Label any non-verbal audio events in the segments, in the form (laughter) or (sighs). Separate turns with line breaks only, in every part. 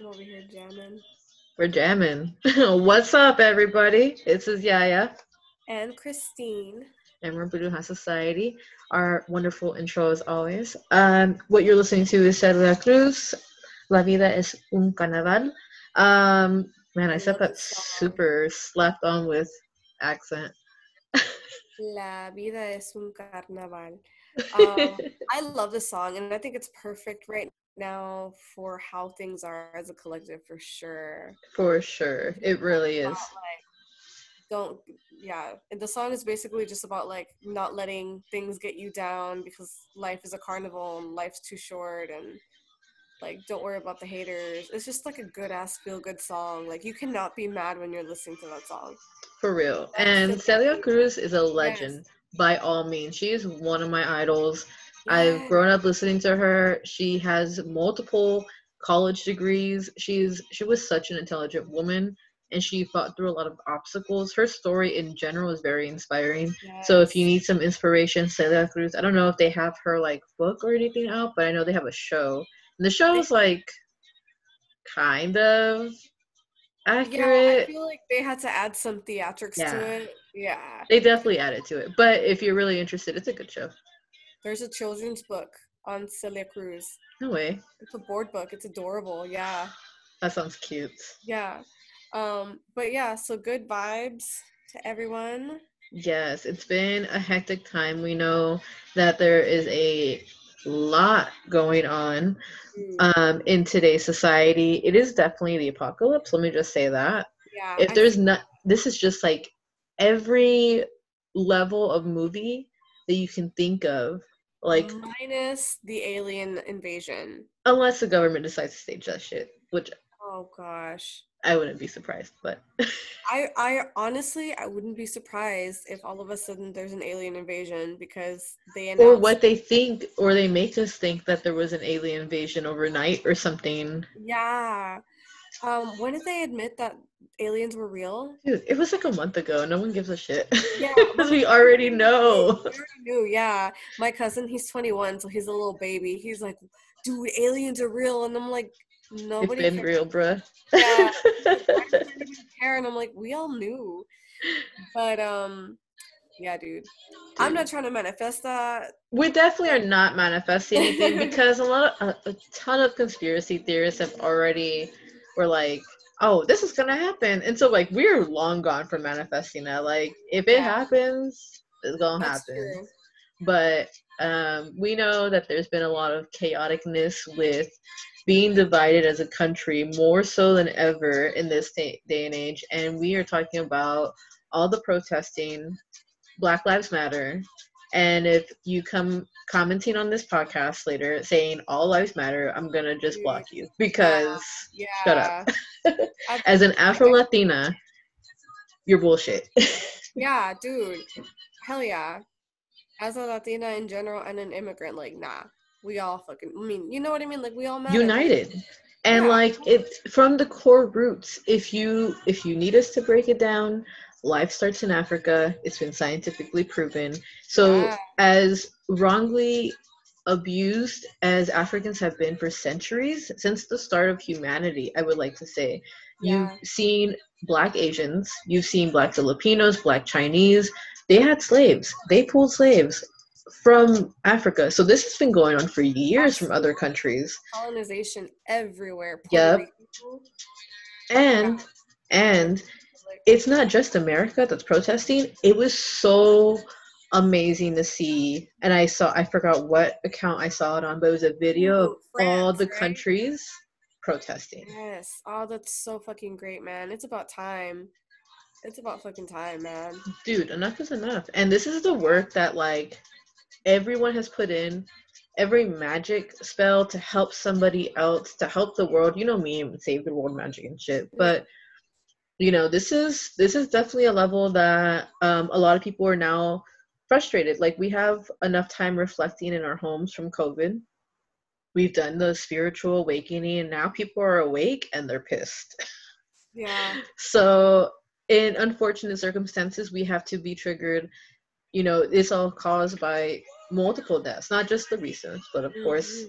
I'm over here jamming.
We're jamming. (laughs) What's up, everybody? This is Yaya.
And Christine.
And we're Bruja Society. Our wonderful intro as always. Um, what you're listening to is Celia Cruz. La vida es un carnaval. Um, man, I, I said that super slapped on with accent.
La vida es un carnaval. (laughs) Um, I love the song, and I think it's perfect right now for how things are as a collective, for sure.
For sure, it really is.
Like, don't, yeah. And the song is basically just about like not letting things get you down because life is a carnival and life's too short, and like don't worry about the haters. It's just like a good ass feel good song. Like you cannot be mad when you're listening to that song.
For real. And Celia Cruz is a legend. Yes by all means. She is one of my idols. I've grown up listening to her. She has multiple college degrees. She's she was such an intelligent woman and she fought through a lot of obstacles. Her story in general is very inspiring. Yes. So if you need some inspiration, Celia Cruz, I don't know if they have her like book or anything out, but I know they have a show. And the show is like kind of accurate.
Yeah, I feel like they had to add some theatrics yeah. to it. Yeah.
They definitely added to it. But if you're really interested, it's a good show.
There's a children's book on Celia Cruz.
No way.
It's a board book. It's adorable. Yeah.
That sounds cute.
Yeah. Um, but yeah, so good vibes to everyone.
Yes, it's been a hectic time. We know that there is a lot going on mm. um, in today's society. It is definitely the apocalypse. Let me just say that.
Yeah.
If there's not, this is just like every level of movie that you can think of like
minus the alien invasion.
Unless the government decides to stage that shit which
oh gosh.
I wouldn't be surprised but (laughs)
i i honestly i wouldn't be surprised if all of a sudden there's an alien invasion because they
announced- or what they think or they make us think that there was an alien invasion overnight or something.
Yeah. Um when did they admit that aliens were real?
Dude, it was like a month ago. No one gives a shit. Yeah, (laughs) because (laughs) we already know.
We already knew. (laughs) Yeah, my cousin, he's 21, so he's a little baby. He's like, "Dude, aliens are real," and I'm like, "Nobody."
It's been cares. real, bruh.
Yeah, care, and I'm like, we all knew, but um. Yeah, dude. dude. I'm not trying to manifest that.
We definitely are not manifesting anything because a lot of a, a ton of conspiracy theorists have already were like, oh, this is gonna happen. And so like we're long gone from manifesting that. Like if it yeah. happens, it's gonna That's happen. True. But um, we know that there's been a lot of chaoticness with being divided as a country more so than ever in this day, day and age. And we are talking about all the protesting, Black Lives Matter, and if you come commenting on this podcast later saying all lives matter, I'm gonna just block you because
yeah.
shut up. (laughs) (laughs) As an Afro Latina, you're bullshit. (laughs)
yeah, dude. Hell yeah. As a Latina in general and an immigrant, like nah. We all fucking I mean, you know what I mean? Like we all matter.
United. And yeah. like it's from the core roots. If you if you need us to break it down, life starts in Africa. It's been scientifically proven. So, yeah. as wrongly abused as Africans have been for centuries, since the start of humanity, I would like to say, yeah. you've seen Black Asians, you've seen Black Filipinos, Black Chinese. They had slaves, they pulled slaves from Africa. So, this has been going on for years from other countries.
Colonization everywhere.
Puerto yep. And, and, it's not just America that's protesting. It was so amazing to see. And I saw, I forgot what account I saw it on, but it was a video of France, all the right? countries protesting.
Yes. Oh, that's so fucking great, man. It's about time. It's about fucking time, man.
Dude, enough is enough. And this is the work that, like, everyone has put in every magic spell to help somebody else, to help the world. You know me, and save the world magic and shit. But you know this is this is definitely a level that um, a lot of people are now frustrated. Like we have enough time reflecting in our homes from covid. We've done the spiritual awakening and now people are awake and they're pissed.
Yeah. (laughs)
So in unfortunate circumstances we have to be triggered. You know it's all caused by multiple deaths not just the recent but of mm-hmm. course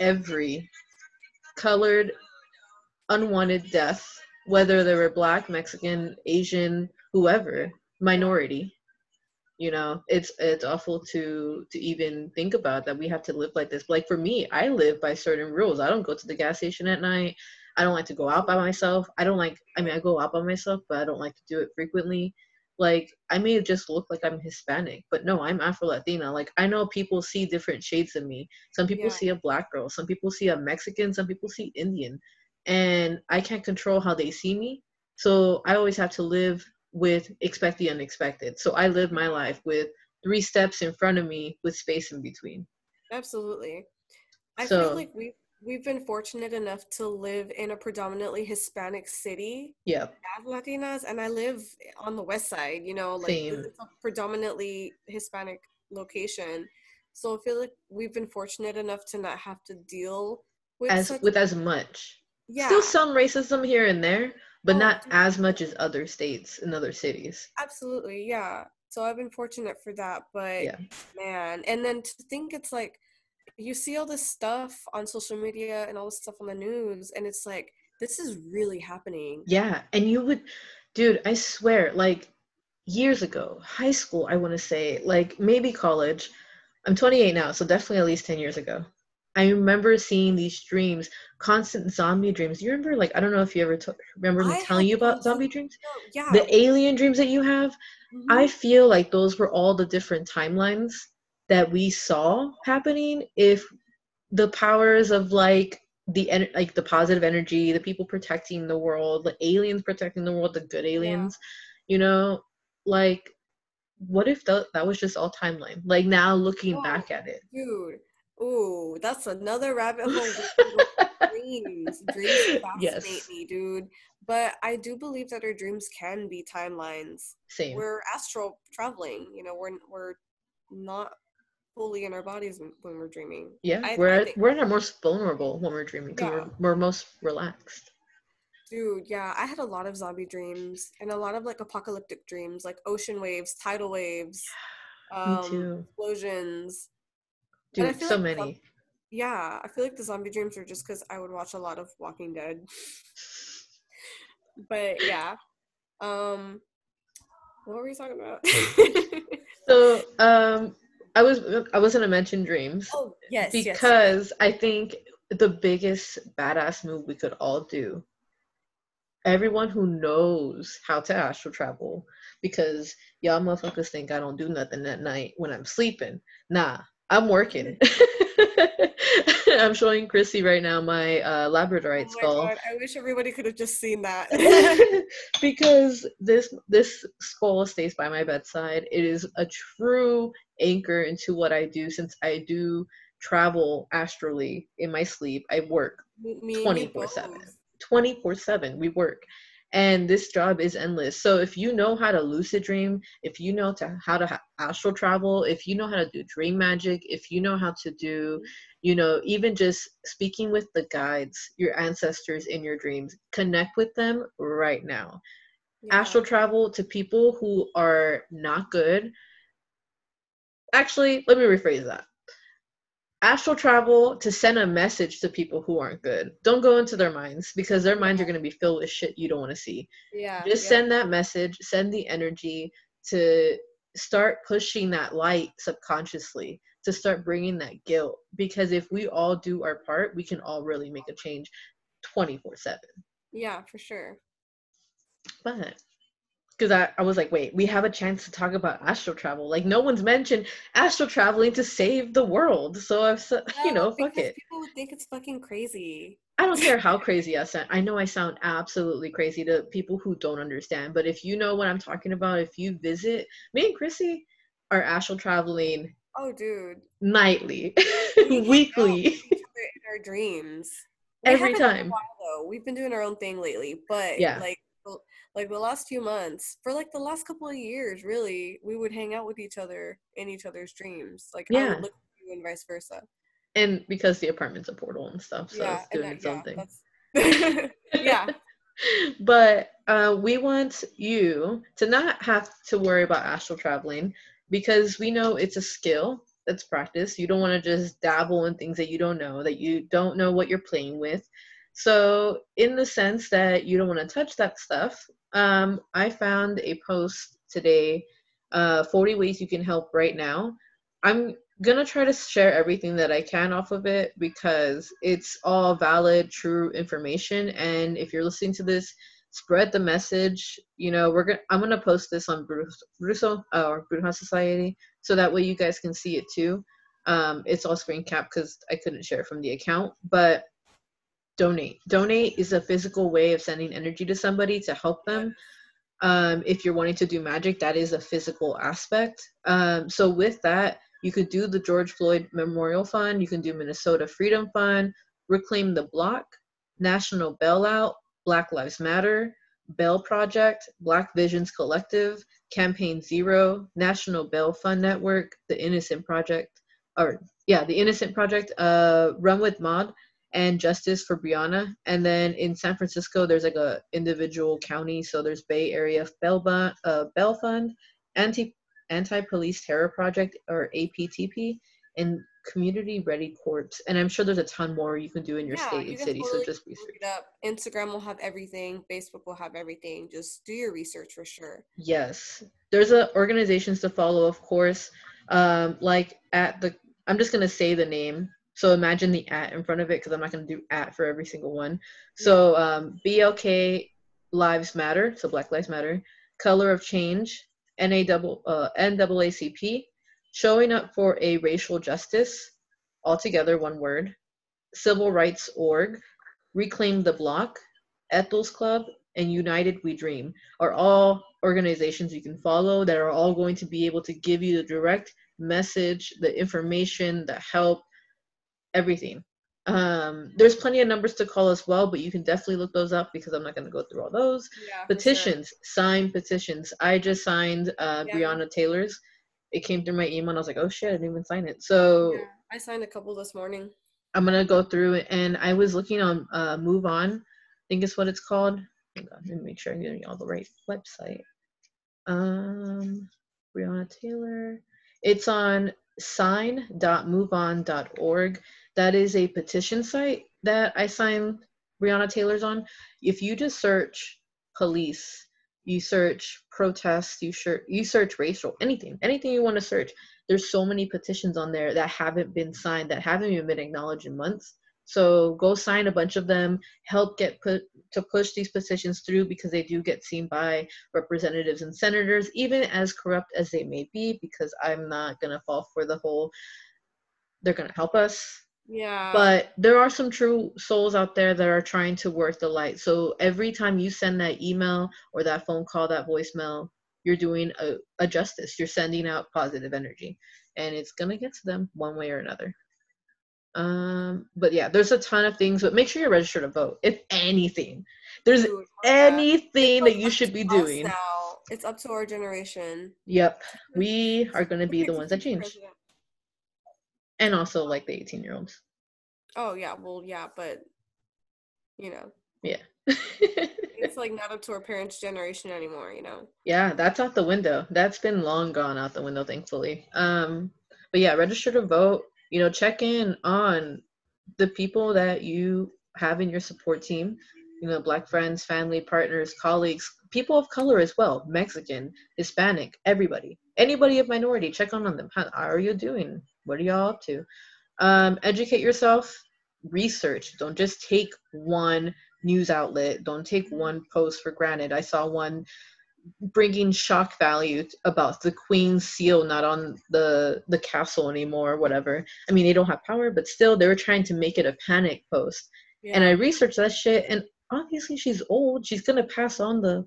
every colored unwanted death, whether they were black, Mexican, Asian, whoever, minority. You know, it's it's awful to to even think about that we have to live like this. Like for me, I live by certain rules. I don't go to the gas station at night. I don't like to go out by myself. I don't like I mean I go out by myself, but I don't like to do it frequently. Like I may just look like I'm Hispanic, but no, I'm Afro Latina. Like I know people see different shades of me. Some people
Yeah.
see a black girl, some people see a Mexican, some people see Indian. And I can't control how they see me. So I always have to live with expect the unexpected. So I live my life with three steps in front of me with space in between.
Absolutely. I
So-
feel like we've we've been fortunate enough to live in a predominantly Hispanic city
Yeah.
as Latinas, and I live on the west side. You know, like
Same.
it's a predominantly Hispanic location. So I feel like we've been fortunate enough to not have to deal with
As with as much.
yeah,
Still some racism here and there, but
Oh,
not
dude.
as much as other states and other cities.
absolutely, yeah. So I've been fortunate for that, but
Yeah.
man, and then to think it's like you see all this stuff on social media and all this stuff on the news, and it's like this is really happening.
Yeah, and you would, dude, I swear, like years ago, high school, I want to say, like maybe college. I'm 28 now, so definitely at least 10 years ago. I remember seeing these dreams, constant zombie dreams. You remember, like, I don't know if you ever t- remember me
I
telling you about zombie dreams,
yeah,
the alien dreams that you have.
mhm.
I feel like those were all the different timelines that we saw happening if the powers of like the en- like the positive energy, the people protecting the world, the aliens protecting the world, the good aliens, you know, like what if that that was just all timeline? Like now looking
Oh.
back at it.
dude. Ooh, that's another rabbit hole. we can go dreams, dreams fascinate
Yes.
me, dude. But I do believe that our dreams can be timelines.
Same.
We're astral traveling. You know, we're we're not fully in our bodies when- we're dreaming.
yeah,
I- I
we're
think-
we're at our most vulnerable when we're dreaming because
Yeah.
we're, we're most relaxed.
Dude, yeah, I had a lot of zombie dreams and a lot of like apocalyptic dreams, like ocean waves, tidal waves, um,
Me too.
explosions.
Dude, so
like
many.
Yeah, I feel like the zombie dreams are just because I would watch a lot of Walking Dead. but yeah, um, what were we talking about? (laughs)
So, um, I was I was gonna mention dreams
oh yes, yes.
because I think the biggest badass move we could all do. Everyone who knows how to astral travel, because y'all motherfuckers think I don't do nothing at night when I'm sleeping. Nah, I'm working. (laughs) I'm showing Chrissy right now my uh, Labradorite
Oh
skull.
god, I wish everybody could have just seen that. (laughs)
because this this skull stays by my bedside. It is a true anchor into what I do since I do travel astrally in my sleep. I work
Me- me and you
24/7. 24/7. We work. And this job is endless. So if you know how to lucid dream, if you know to how to astral travel, if you know how to do dream magic, if you know how to do, you know, even just speaking with the guides, your ancestors in your dreams, connect with them right now
Yeah.
astral travel to people who are not good. Actually, let me rephrase that. Astral travel to send a message to people who aren't good. Don't go into their minds because their minds are going to be filled with shit you don't want to see.
Yeah.
Just
yeah.
send that message, send the energy to start pushing that light subconsciously, to start bringing that guilt. Because if we all do our part, we can all really make a change 24 7
Yeah, for sure.
but because I, I was like wait we have a chance to talk about astral travel like no one's mentioned astral traveling to save the world so i've s- (laughs) you know
No,
fuck it
People would think it's fucking crazy.
i don't care how crazy i sound i know i sound absolutely crazy to people who don't understand but if you know what i'm talking about if you visit me and chrissy are astral traveling
Oh, dude.
nightly
We (laughs)
weekly
with each other in our dreams.
Every
haven't in a
time
while, though. We've been doing our own thing lately, but
Yeah.
like like the last few months, for like the last couple of years, really, we would hang out with each other in each other's dreams. Like I
Yeah.
would look at you and vice versa.
and because the apartment's a portal and stuff so
yeah,
it's doing
that-
its own
yeah,
thing (laughs)
yeah, (laughs)
but uh, we want you to not have to worry about astral traveling because we know it's a skill that's practice. You don't want to just dabble in things that you don't know, that you don't know what you're playing with. So, in the sense that you don't want to touch that stuff, um, I found a post today uh, 40 ways you can help right now. I'm gonna try to share everything that I can off of it because it's all valid, true information. And if you're listening to this, spread the message. You know, we're gonna I'm gonna post this on Bruce Bruso uh, or Bruja Society so that way you guys can see it too. Um, it's all screen cap because I couldn't share it from the account, but donate. Donate is a physical way of sending energy to somebody to help them. Um, if you're wanting to do magic, that is a physical aspect. Um, so with that, you could do the George Floyd Memorial Fund. You can do Minnesota Freedom Fund, Reclaim the Block, National Bailout, Black Lives Matter, Bell Project, Black Visions Collective, Campaign Zero, National Bail Fund Network, The Innocent Project, or yeah, The Innocent Project, uh, Run with Maud, and Justice for Breonna. And then in San Francisco, there's like a individual county. So there's Bay Area Bond, uh, Bail Fund, Anti Anti Police Terror Project or APTP, and Community Ready Courts. And I'm sure there's a ton more you can do in your yeah, state and city. Totally so just research.
It up. Instagram will have everything. Facebook will have everything. Just do your research for sure.
Yes, there's a organizations to follow, of course. Um, like at the, I'm just gonna say the name so imagine the at in front of it because I'm not going to do at for every single one. So um, BLK Lives Matter, so Black Lives Matter, Color of Change, NA double, uh, NAACP, Showing Up for a Racial Justice, altogether one word, Civil Rights Org, Reclaim the Block, Ethel's Club, and United We Dream are all organizations you can follow that are all going to be able to give you the direct message, the information, the help, everything. Um, there's plenty of numbers to call as well, but you can definitely look those up because I'm not going to go through all those. Yeah, petitions, sure. sign petitions. I just signed uh, yeah. Breonna Taylor's. It came through my email, and I was like, "Oh shit, I didn't even sign it." So yeah,
I signed a couple this morning.
I'm gonna go through it, and I was looking on uh, Move On. I think it's what it's called. Let me make sure I'm getting all the right website. Um, Breonna Taylor. It's on sign.moveon.org. That is a petition site that I sign Breonna Taylor's on. If you just search police, you search protests, you search you search racial, anything, anything you want to search. There's so many petitions on there that haven't been signed, that haven't even been acknowledged in months. So go sign a bunch of them, help get put to push these petitions through because they do get seen by representatives and senators, even as corrupt as they may be, because I'm not gonna fall for the whole they're gonna help us.
Yeah.
But there are some true souls out there that are trying to work the light. So every time you send that email or that phone call, that voicemail, you're doing a, a justice. You're sending out positive energy. And it's gonna get to them one way or another. Um, but yeah, there's a ton of things, but make sure you're registered to vote. If anything, there's Dude, anything that you should be doing.
Now. It's up to our generation.
Yep. We are going to be the ones that change. And also like the 18 year olds.
Oh, yeah. Well, yeah, but you know.
Yeah.
it's like not up to our parents' generation anymore, you know.
Yeah, that's out the window. That's been long gone out the window, thankfully. Um, but yeah, register to vote you know check in on the people that you have in your support team you know black friends family partners colleagues people of color as well mexican hispanic everybody anybody of minority check on, on them how are you doing what are y'all up to? Um, educate yourself research. Don't just take one news outlet. Don't take one post for granted. I saw one bringing shock value about the queen's seal not on the the castle anymore or whatever. I mean they don't have power but still they were trying to make it a panic post. Yeah. and i researched that shit and obviously she's old. She's gonna pass on the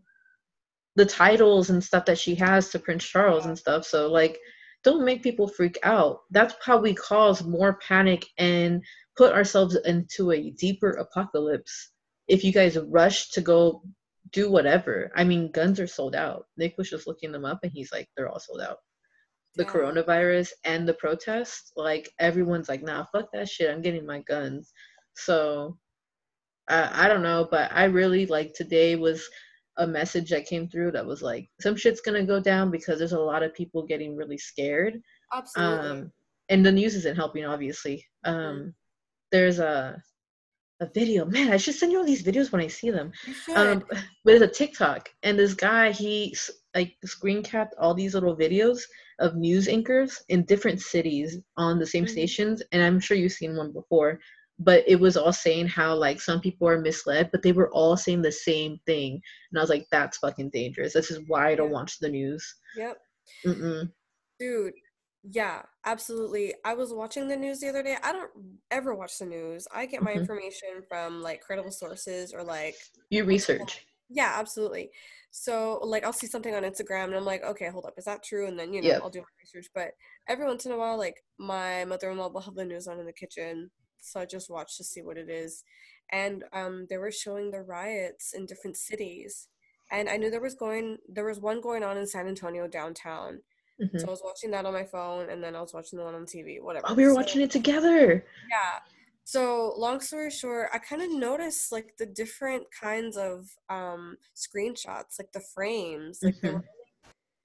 the titles and stuff that she has to prince charles and stuff. So like don't make people freak out that's how we cause more panic and put ourselves into a deeper apocalypse if you guys rush to go do whatever. I mean, guns are sold out. Nick was just looking them up and he's like, they're all sold out. The yeah. coronavirus and the protest, like everyone's like, nah, fuck that shit. I'm getting my guns. So I, I don't know, but I really like today was a message that came through that was like, some shit's gonna go down because there's a lot of people getting really scared.
Absolutely.
Um, and the news isn't helping, obviously. Um, mm-hmm. There's a a video. Man, I should send you all these videos when I see them. Um, but it's a TikTok, and this guy he like screen capped all these little videos of news anchors in different cities on the same
Mhm.
stations, and I'm sure you've seen one before. But it was all saying how like some people are misled, but they were all saying the same thing, and I was like, that's fucking dangerous. This is why I don't watch the news.
yep.
Mm-mm.
Dude, yeah, absolutely. I was watching the news the other day. I don't ever watch the news. I get my
Mhm.
information from like credible sources or like
You research.
yeah, absolutely. So like I'll see something on Instagram and I'm like, okay, hold up, is that true? And then you know
Yep.
I'll do my research. But every once in a while, like my mother-in-law will have the news on in the kitchen, so I just watched to see what it is. And um, they were showing the riots in different cities, and I knew there was going there was one going on in San Antonio downtown.
Mhm.
So I was watching that on my phone, and then I was watching the one on TV, whatever.
Oh, we were
So-
watching it together.
yeah. So long story short, I kind of noticed like the different kinds of um, screenshots, like the frames. Like they were
Mhm.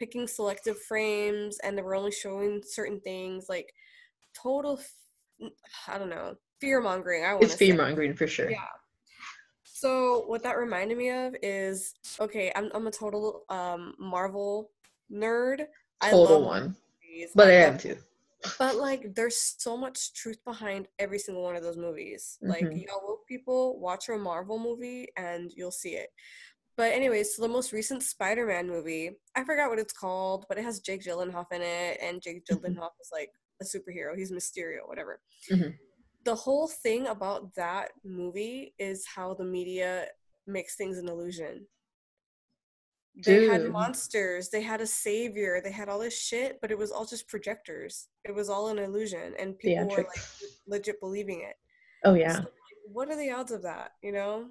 picking selective frames, and they were only showing certain things. Like total, f- I don't know, fear mongering. I want
It's fear mongering for sure.
Yeah. So what that reminded me of is okay. I'm I'm a total um, Marvel nerd. I
Total one.
movies.
But I
love
am too.
but like, there's so much truth behind every single one of those movies. Like,
Mhm.
y'all woke people watch a Marvel movie and you'll see it. But anyways, so the most recent Spider-Man movie, I forgot what it's called, but it has Jake Gyllenhaal in it, and Jake
Mhm.
Gyllenhaal is like a superhero. He's Mysterio, whatever.
Mhm.
The whole thing about that movie is how the media makes things an illusion. They had monsters, they had a savior, they had all this shit, but it was all just projectors. It was all an illusion, and people were like legit believing it.
Oh
So,
yeah.
like, what are the odds of that? You know?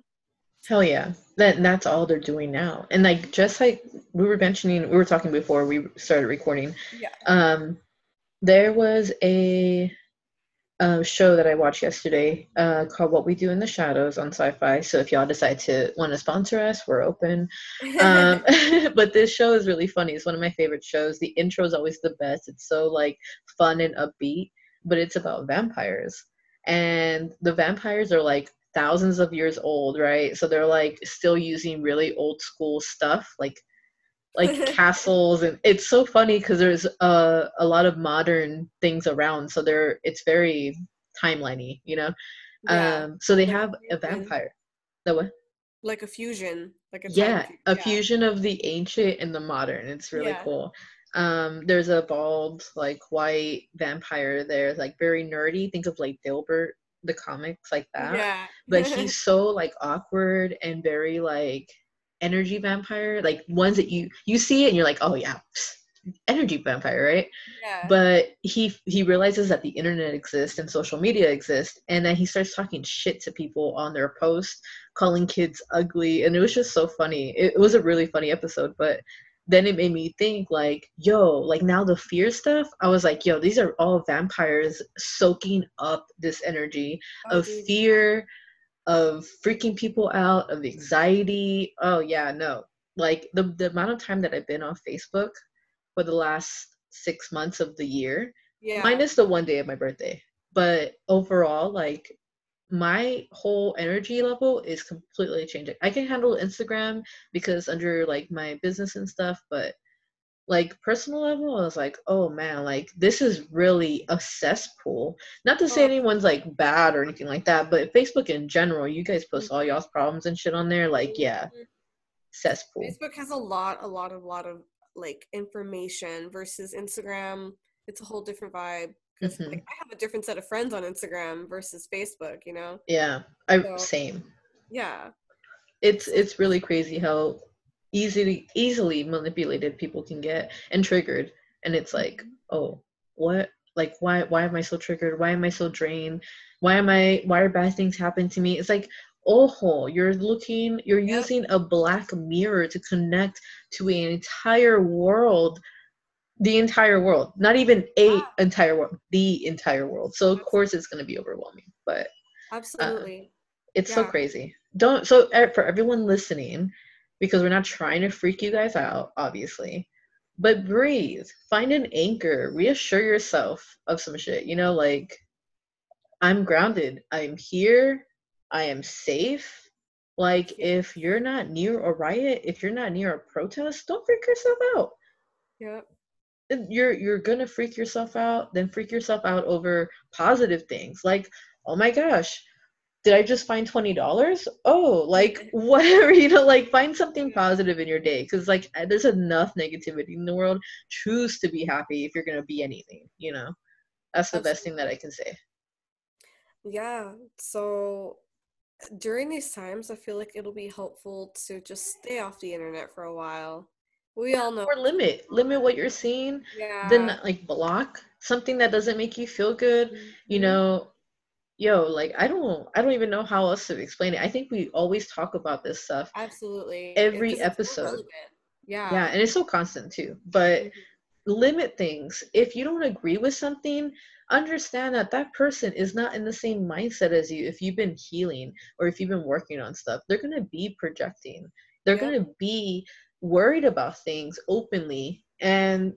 Hell yeah. That that's all they're doing now. And like just like we were mentioning we were talking before we started recording.
Yeah.
Um there was a uh, show that I watched yesterday uh, called What We Do in the Shadows on Sci-Fi. So if y'all decide to want to sponsor us, we're open. Um, (laughs) (laughs) but this show is really funny. It's one of my favorite shows. The intro is always the best. It's so like fun and upbeat, but it's about vampires. And the vampires are like thousands of years old, right? So they're like still using really old school stuff, like like (laughs) castles and it's so funny because there's a, a lot of modern things around so they're it's very timeliney you know
yeah.
um so they have a vampire the what
like a fusion. Like a
yeah
fu-
a
yeah.
fusion of the ancient and the modern it's really
Yeah.
cool um there's a bald like white vampire there like very nerdy think of like dilbert the comics like that
Yeah.
but he's (laughs) so like awkward and very like energy vampire like ones that you you see it and you're like oh yeah energy vampire right?
Yeah.
but he he realizes that the internet exists and social media exists and then he starts talking shit to people on their posts calling kids ugly and it was just so funny. It, it was a really funny episode but then it made me think like yo like now the fear stuff i was like yo these are all vampires soaking up this energy
Oh,
of fear of freaking people out of mm. anxiety. Oh yeah no. Like the, the amount of time that i've been on facebook for the last six months of the year
Yeah.
minus the one day of my birthday. But overall like my whole energy level is completely changing. I can handle instagram because under like my business and stuff but like personal level i was like oh man like this is really a cesspool not to say anyone's like bad or anything like that but facebook in general you guys post all y'all's problems and shit on there like yeah cesspool
Facebook has a lot, a lot of, lot of like information versus Instagram. It's a whole different vibe. 'Cause,
Mhm.
like, I have a different set of friends on Instagram versus Facebook. You know?
yeah i
So-
same
Yeah.
it's it's really crazy how easily easily manipulated people can get and triggered and it's like oh what like why why am i so triggered why am i so drained why am i why are bad things happening to me it's like oh you're looking you're
Yep.
using a black mirror to connect to an entire world the entire world not even a
Yeah.
entire world the entire world so of course it's going to be overwhelming but
Absolutely.
it's so crazy. Don't so uh, for everyone listening, because we're not trying to freak you guys out, obviously. But breathe. Find an anchor. Reassure yourself of some shit. You know, like I'm grounded. I'm here. I am safe. Like if you're not near a riot, if you're not near a protest, don't freak yourself out.
Yep.
You're you're gonna freak yourself out, then freak yourself out over positive things. Like, oh my gosh, did I just find twenty dollars? Oh, like (laughs) whatever, you know, like find something positive in your day. Cause like there's enough negativity in the world. Choose to be happy if you're gonna be anything, you know. That's the Absolutely. best thing that I can say.
Yeah. So during these times, I feel like it'll be helpful to just stay off the internet for a while. We all know.
Or limit, limit what you're seeing. Yeah. Then like block something that doesn't make you feel good. Mm-hmm. You know, yo, like I don't, I don't even know how else to explain it. I think we always talk about this stuff.
Absolutely.
Every episode. Yeah. Yeah, and it's so constant too. But mm-hmm. limit things. If you don't agree with something, understand that that person is not in the same mindset as you if you've been healing or if you've been working on stuff they're going to be projecting they're going to be worried about things openly and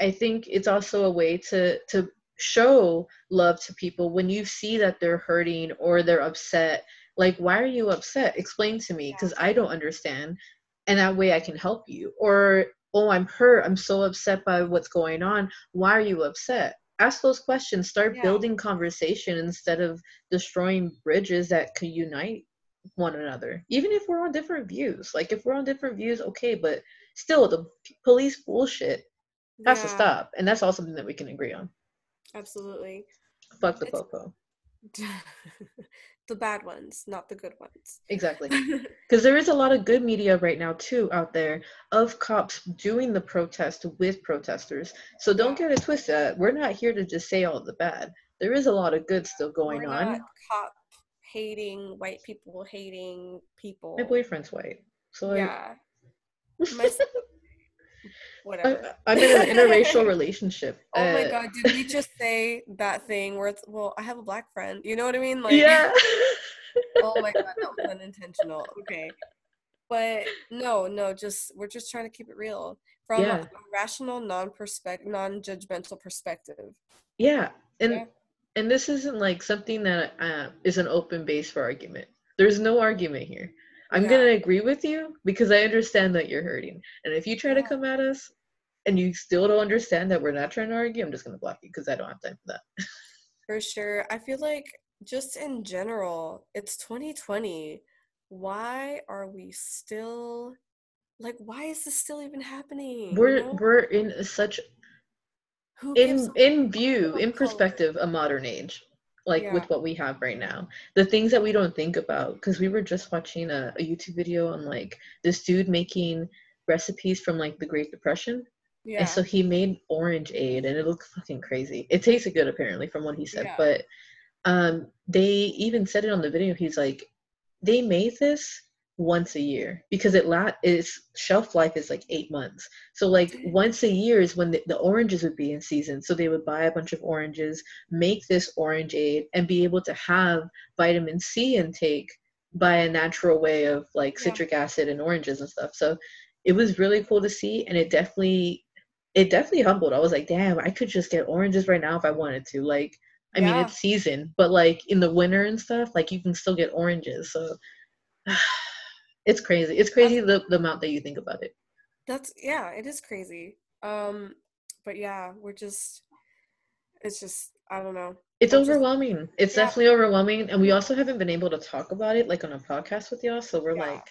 i think it's also a way to to show love to people when you see that they're hurting or they're upset like why are you upset? Explain to me because i don't understand and that way i can help you. Or oh i'm hurt. I'm so upset by what's going on. Why are you upset? Ask those questions. Start yeah. building conversation instead of destroying bridges that could unite one another even if we're on different views. Like if we're on different views okay but still the police bullshit has yeah. to stop and that's all something that we can agree on
absolutely
fuck the it's, popo (laughs)
the bad ones, not the good ones.
Exactly. (laughs) Because there is a lot of good media right now, too, out there of cops doing the protest with protesters. So don't get it twisted. We're not here to just say all the bad. There is a lot of good still going We're on.
cop hating, white people hating people.
My boyfriend's white. So
yeah. My, (laughs) whatever.
I, am in an interracial (laughs) relationship.
Oh uh, my god, did we just say that thing where it's well, I have a black friend. You know what I mean? Like
Yeah. (laughs)
oh my god, that was unintentional. Okay. But no, no, just we're just trying to keep it real from yeah. a rational, non-perspective, non-judgmental perspective.
Yeah, and yeah. and this isn't like something that uh, is an open base for argument. There's no argument here. I'm yeah. gonna agree with you because I understand that you're hurting. And if you try to come at us and you still don't understand that we're not trying to argue, I'm just gonna block you because I don't have time for that. (laughs)
for sure. I feel like just in general, it's 2020. Why are we still like why is this still even happening?
We're you know? we're in such Who in in view, in perspective, a modern age like yeah. with what we have right now the things that we don't think about because we were just watching a, a, youtube video on like this dude making recipes from like the great depression yeah. and so he made orange aid and it looked fucking crazy it tasted good apparently from what he said yeah. but um they even said it on the video he's like they made this once a year because it la- its shelf life is like eight months. So like once a year is when the, the, oranges would be in season. So they would buy a bunch of oranges, make this orange aid, and be able to have vitamin C intake by a natural way of like yeah. citric acid and oranges and stuff. So it was really cool to see, and it definitely it definitely humbled. I was like, damn, I could just get oranges right now if I wanted to. Like, I yeah. mean, it's season, but like in the winter and stuff, like you can still get oranges. So. (sighs) it's crazy. It's crazy the, the amount that you think about it.
That's yeah, it is crazy. Um, but yeah, we're just it's just I don't know.
It's I'm overwhelming. Just, it's yeah. definitely overwhelming, and we also haven't been able to talk about it like on a podcast with y'all. So we're yeah. like,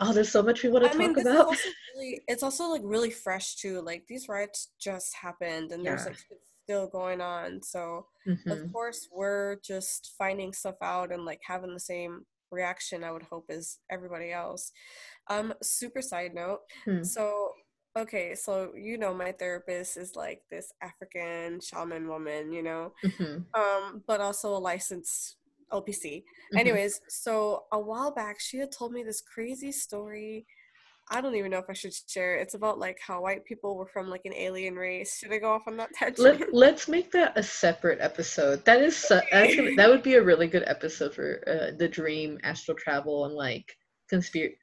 oh, there's so much we want to I talk mean, about.
Also really, it's also like really fresh too. Like these riots just happened, and yeah. there's like still going on. So mm-hmm. of course we're just finding stuff out and like having the same reaction i would hope is everybody else um super side note hmm. so okay so you know my therapist is like this african shaman woman you know mm-hmm. um but also a licensed lpc mm-hmm. anyways so a while back she had told me this crazy story I don't even know if I should share. It's about like how white people were from like an alien race. Should I go off on that (laughs) tangent?
Let, us make that a separate episode. That is su- that would be a really good episode for uh, the dream, astral travel, and like conspiracy,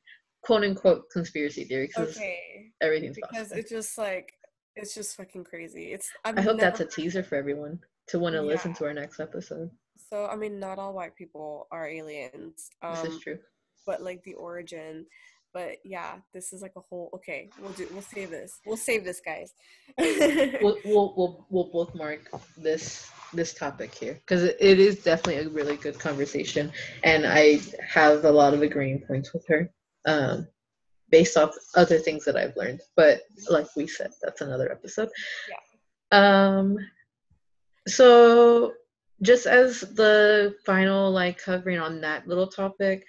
quote unquote conspiracy theory.
Okay.
Everything's
because
possible.
it's just like it's just fucking crazy. It's
I've i hope never... that's a teaser for everyone. to want to
Yeah.
listen to our next episode.
So I mean, not all white people are aliens. Um,
this is true.
but like the origin. But yeah, this is like a whole. Okay, we'll do. We'll save this. We'll save this, guys. (laughs)
We'll, we'll we'll we'll bookmark this this topic here because it, it is definitely a really good conversation, and I have a lot of agreeing points with her, um, based off other things that I've learned. But like we said, that's another episode. Yeah. Um. So just as the final like covering on that little topic,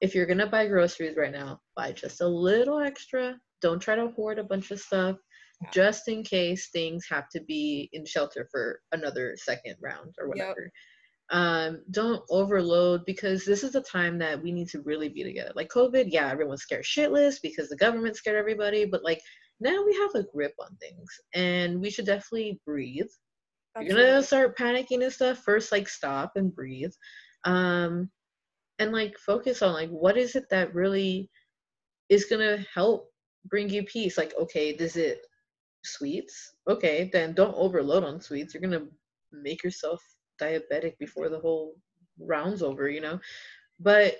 if you're gonna buy groceries right now, buy just a little extra. Don't try to hoard a bunch of stuff
Yeah.
just in case things have to be in shelter for another second round or
Yep.
whatever. Um, don't overload because this is the time that we need to really be together. Like COVID, yeah, everyone's scared shitless because the government scared everybody, but like now we have a grip on things and we should definitely breathe you're gonna start panicking and stuff first like stop and breathe um and like focus on like what is it that really is gonna help bring you peace like okay is it sweets okay then don't overload on sweets you're gonna make yourself diabetic before the whole round's over you know but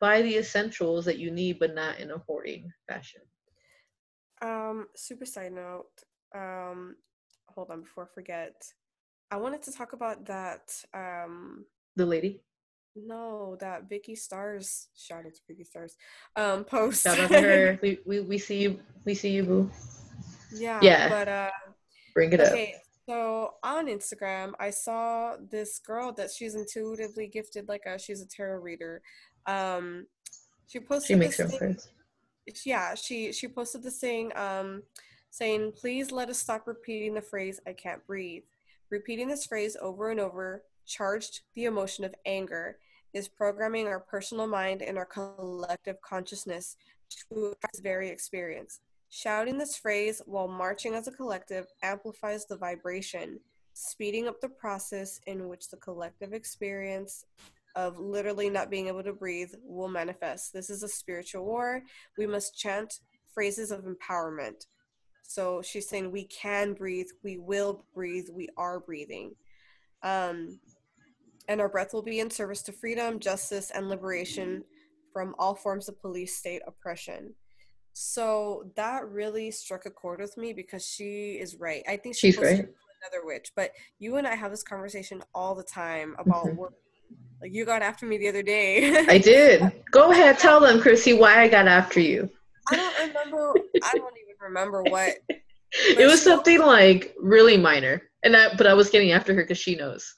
buy the essentials that you need but not in a hoarding fashion
Um, super side note. Um, hold on before I forget. I wanted to talk about that. Um,
the lady
no, that Vicky Stars. Shout out to Vicky Stars. Um, (laughs) post.
shout out to her we, we, we see you we see you boo
yeah.
Yeah.
But uh,
bring it up
okay. So on Instagram, I saw this girl that she's intuitively gifted, like a she's a tarot reader. Um, she posted.
she makes
this
her
thing- yeah she she posted this thing um saying please let us stop repeating the phrase i can't breathe repeating this phrase over and over charged the emotion of anger is programming our personal mind and our collective consciousness to this very experience shouting this phrase while marching as a collective amplifies the vibration speeding up the process in which the collective experience of literally not being able to breathe will manifest. This is a spiritual war. We must chant phrases of empowerment. So she's saying we can breathe, we will breathe, we are breathing. Um, and our breath will be in service to freedom, justice, and liberation from all forms of police state oppression. So that really struck a chord with me because she is right. I think she
She's right.
another witch, but you and I have this conversation all the time about
Mhm.
work. Like you got after me the other day. (laughs)
I did. Go ahead, tell them, Chrissy, why I got after you.
I don't remember. I don't even remember what. (laughs)
It was something like really minor, and I but I was getting after her because she knows.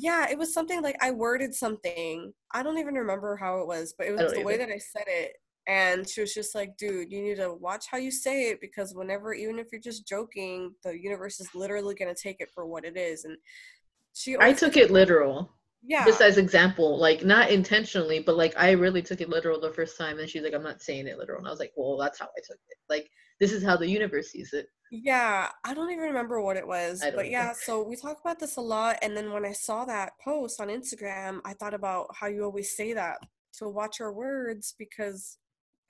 Yeah, it was something like I worded something. I don't even remember how it was, but it was the way that I said it. And she was just like, dude, you need to watch how you say it because whenever, even if you're just joking, the universe is literally going to take it for what it is. And she
I took it literal,
yeah.
just as example, like not intentionally, but like I really took it literal the first time, and she's like, "I'm not saying it literal," and I was like, "Well, that's how I took it. Like this is how the universe sees it."
Yeah, I don't even remember what it was, but yeah, so we talk about this a lot. And then when I saw that post on Instagram, I thought about how you always say that to watch our words because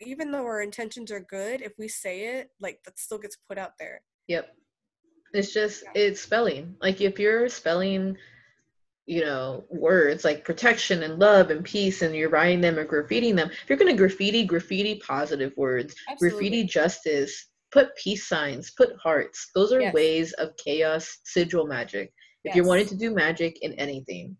even though our intentions are good, if we say it, like that still gets put out there.
Yep. It's just
Yeah.
it's spelling. Like if you're spelling, you know, words like protection and love and peace and you're writing them or graffitiing them, if you're gonna graffiti, graffiti positive words. Graffiti justice, put peace signs, put hearts. Those are
Yes.
ways of chaos sigil magic. If you're wanting to do magic in anything.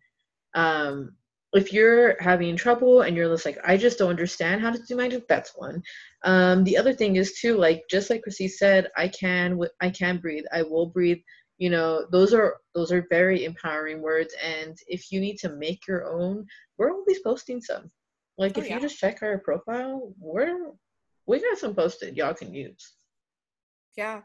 Um if you're having trouble and you're just like, I just don't understand how to do magic, that's one. Um, the other thing is too, like just like Chrissy said, I can, I can breathe, I will breathe. You know, those are those are very empowering words. And if you need to make your own, we're always posting some. Like
Oh,
if
yeah.
you just check our profile, we're we got some posted y'all can use.
Yeah,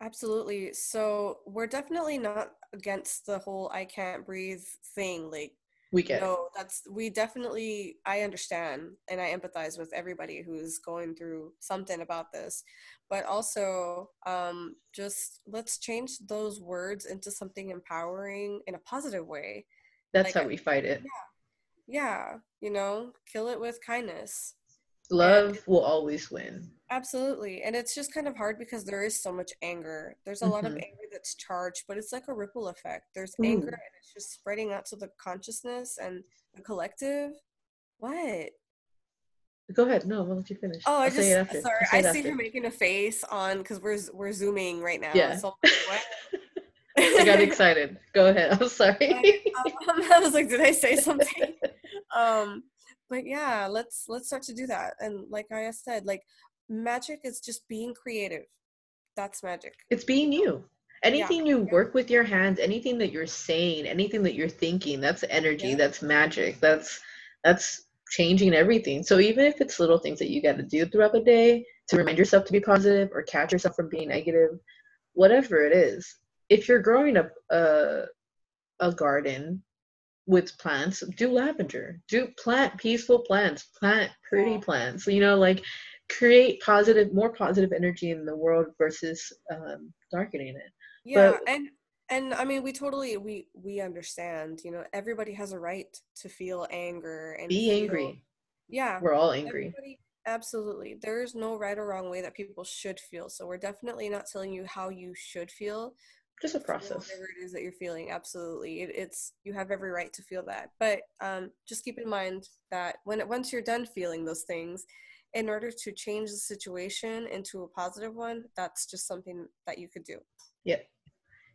absolutely. So we're definitely not against the whole I can't breathe thing. Like,
We get
no, that's we definitely I understand and I empathize with everybody who's going through something about this. But also, um, just let's change those words into something empowering in a positive way.
That's
like
how we fight it.
Yeah, you know, kill it with kindness.
Love will always win.
Absolutely. And it's just kind of hard because there is so much anger. There's a lot of
Mhm.
anger that's charged, but it's like a ripple effect. There's
Ooh.
anger and it's just spreading out to the consciousness and the collective. What?
Go ahead. No, I'll let you finish.
Oh, I
I'll it
just sorry. I see her making a face on because we're we're zooming right now.
Yeah.
So (laughs) like,
I got excited. Go ahead. (laughs) I'm sorry. (laughs)
um, I was like, did I say something? um, but yeah, let's let's start to do that. And like I said, like magic is just being creative. That's magic.
it's being you. Anything you work with your hands, anything that you're saying, anything that you're thinking, that's energy,
Yeah.
that's magic. That's that's changing everything. So even if it's little things that you got to do throughout the day to remind yourself to be positive or catch yourself from being negative, whatever it is. If you're growing up a a garden with plants, do lavender. Do plant peaceful plants, plant pretty
Yeah.
plants. You know, like create positive, more positive energy in the world versus um, darkening it.
Yeah,
But-
and and I mean, we totally we we understand. You know, everybody has a right to feel anger and
Be
feel-
angry.
Yeah,
We're all angry.
Everybody, absolutely. There is no right or wrong way that people should feel. So we're definitely not telling you how you should feel.
Just a process.
Whatever it is that you're feeling, absolutely. It, it's you have every right to feel that. But um, just keep in mind that when once you're done feeling those things, in order to change the situation into a positive one, that's just something that you could do.
Yep.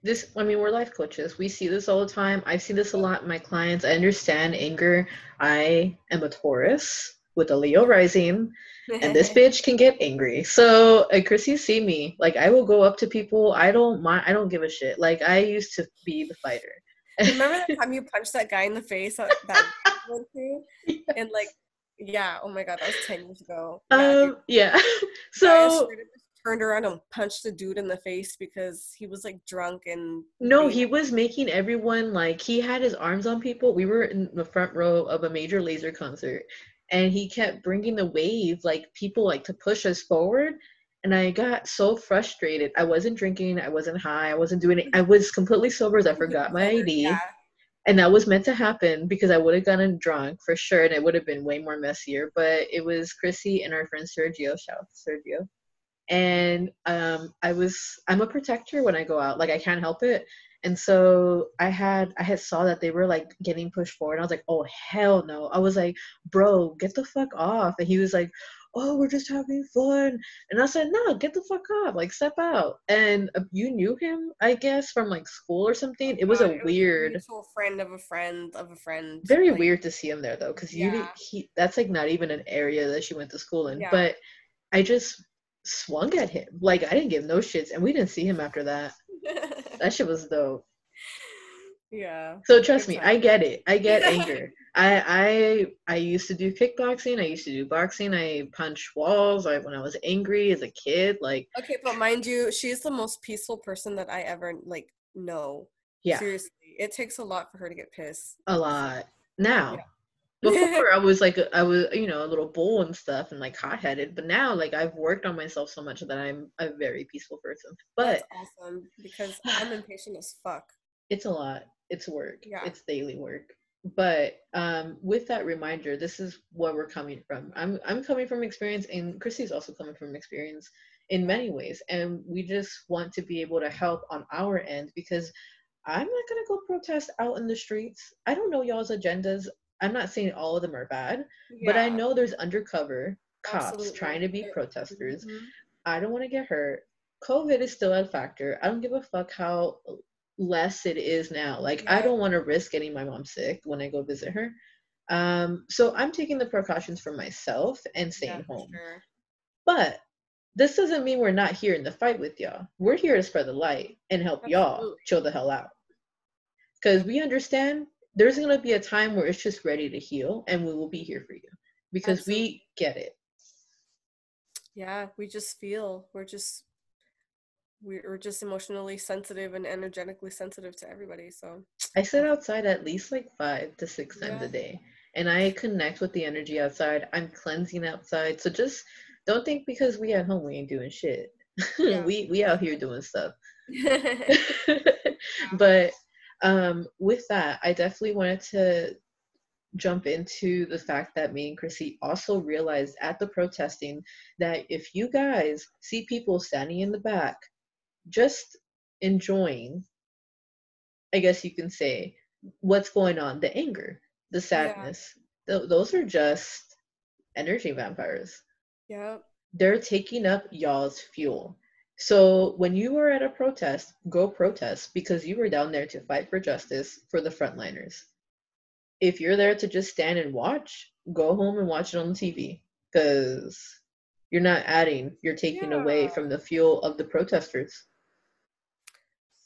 This, I mean, we're life coaches. We see this all the time. I see this a lot in my clients. I understand anger. I am a Taurus with a Leo rising, and this (laughs) bitch can get angry. So, uh, Chrissy, see me. Like, I will go up to people. I don't mind. I don't give a shit. Like, I used to be the fighter.
Remember that (laughs) time you punched that guy in the face that, that (laughs) went through? And like, yeah, oh my god, that was ten years ago. Yeah,
Um, yeah. So,
straight up just turned around and punched the dude in the face because he was like drunk and
No, he was making everyone like he had his arms on people. We were in the front row of a Major Lazer concert, and he kept bringing the wave, like people like to push us forward. And I got so frustrated. I wasn't drinking. I wasn't high. I wasn't doing it. I was completely sober as I forgot my ID.
Yeah,
And that was meant to happen because I would have gotten drunk for sure, and it would have been way more messier. But it was Chrissy and our friend Sergio. Shout out to Sergio. And um, I was I'm a protector when I go out. Like I can't help it. And so I had I had saw that they were like getting pushed forward. I was like, oh hell no. I was like, bro, get the fuck off. And he was like, oh, we're just having fun. And I said, no, get the fuck off. Like step out. And uh, you knew him, I guess, from like school or something. It was a weird
mutual friend of a friend of a friend.
very
like,
weird to see him there though because you
Yeah.
didn't he that's like not even an area that she went to school in
Yeah.
but i just swung at him like i didn't give no shits and we didn't see him after that that shit was dope.
Yeah.
so trust me i get it. I get anger. I i i used to do kickboxing. I used to do boxing. I punch walls. I when i was angry as a kid like
Okay, but mind you, she's the most peaceful person that I ever like know.
yeah.
Seriously, it takes a lot for her to get pissed.
a lot. Now
Yeah.
Before I (laughs) was like i was you know a little bull and stuff and like hot headed, but now like I've worked on myself so much that I'm a very peaceful person. But
That's awesome because I'm impatient as fuck.
it's a lot. It's work.
Yeah.
It's daily work. But um, with that reminder, this is where we're coming from. I'm I'm coming from experience, and Christy's also coming from experience in many ways, and we just want to be able to help on our end because I'm not gonna go protest out in the streets. I don't know y'all's agendas. I'm not saying all of them are bad, but I know there's undercover cops
Absolutely.
trying to be protesters.
mhm.
I don't want to get hurt. COVID is still a factor. I don't give a fuck how less it is now. Like I don't want to risk getting my mom sick when I go visit her. Um, so I'm taking the precautions for myself and staying
Yeah,
home.
sure.
But this doesn't mean we're not here in the fight with y'all. We're here to spread the light and help y'all chill the hell out. Because we understand there's going to be a time where it's just ready to heal, and we will be here for you because
Absolutely.
we get it.
Yeah, we just feel we're just we're just emotionally sensitive and energetically sensitive to everybody. So
I sit outside at least like five to six times
Yeah.
a day, and I connect with the energy outside. I'm cleansing outside, so just don't think because we at home we ain't doing shit. (laughs)
Yeah.
we we out here doing stuff. (laughs) (laughs) but um, with that, I definitely wanted to jump into the fact that me and Chrissy also realized at the protesting that if you guys see people standing in the back just enjoying, I guess you can say, what's going on, the anger, the sadness, th- those are just energy vampires.
Yep.
They're taking up y'all's fuel. So when you were at a protest, go protest because you were down there to fight for justice for the frontliners. If you're there to just stand and watch, go home and watch it on the TV because you're not adding, you're taking away from the fuel of the protesters.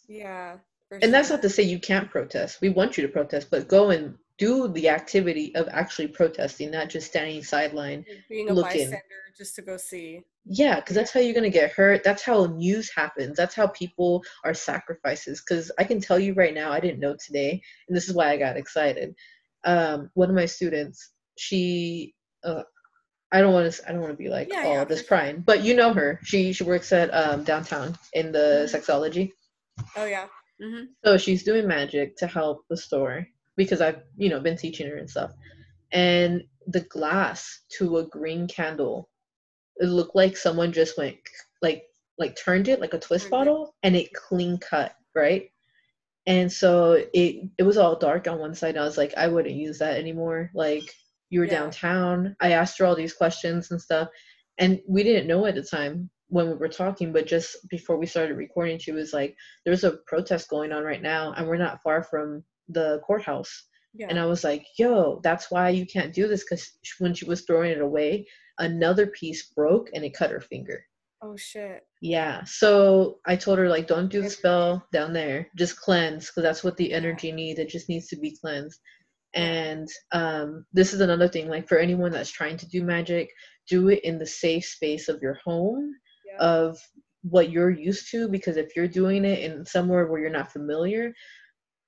Yeah.
And that's not to say you can't protest. We want you to protest, but go and do the activity of actually protesting, not just standing sideline
being a
looking.
bystander just to go see.
Yeah, because that's how you're gonna get hurt. That's how news happens. That's how people are sacrifices. Because I can tell you right now, I didn't know today, and this is why I got excited. Um, one of my students, she, uh, I don't want to, I don't want to be like,
Yeah,
oh,
yeah,
this
for
prying, but you know her. She she works at um, downtown in the
Mhm.
sexology.
Oh yeah. Mm-hmm.
So she's doing magic to help the store because I've, you know, been teaching her and stuff. And the glass to a green candle, it looked like someone just went like like turned it like a twist bottle and it clean cut, right? And so it it was all dark on one side. And I was like, I wouldn't use that anymore. Like you were
Yeah.
downtown. I asked her all these questions and stuff. And we didn't know at the time when we were talking, but just before we started recording, she was like, There's a protest going on right now, and we're not far from the courthouse.
Yeah.
And I was like, Yo, that's why you can't do this. Because when she was throwing it away, another piece broke and it cut her finger.
oh shit.
Yeah. So I told her like, don't do the spell down there. Just cleanse because that's what the energy needs. It just needs to be cleansed. And um, this is another thing. Like for anyone that's trying to do magic, do it in the safe space of your home,
Yeah.
of what you're used to. Because if you're doing it in somewhere where you're not familiar,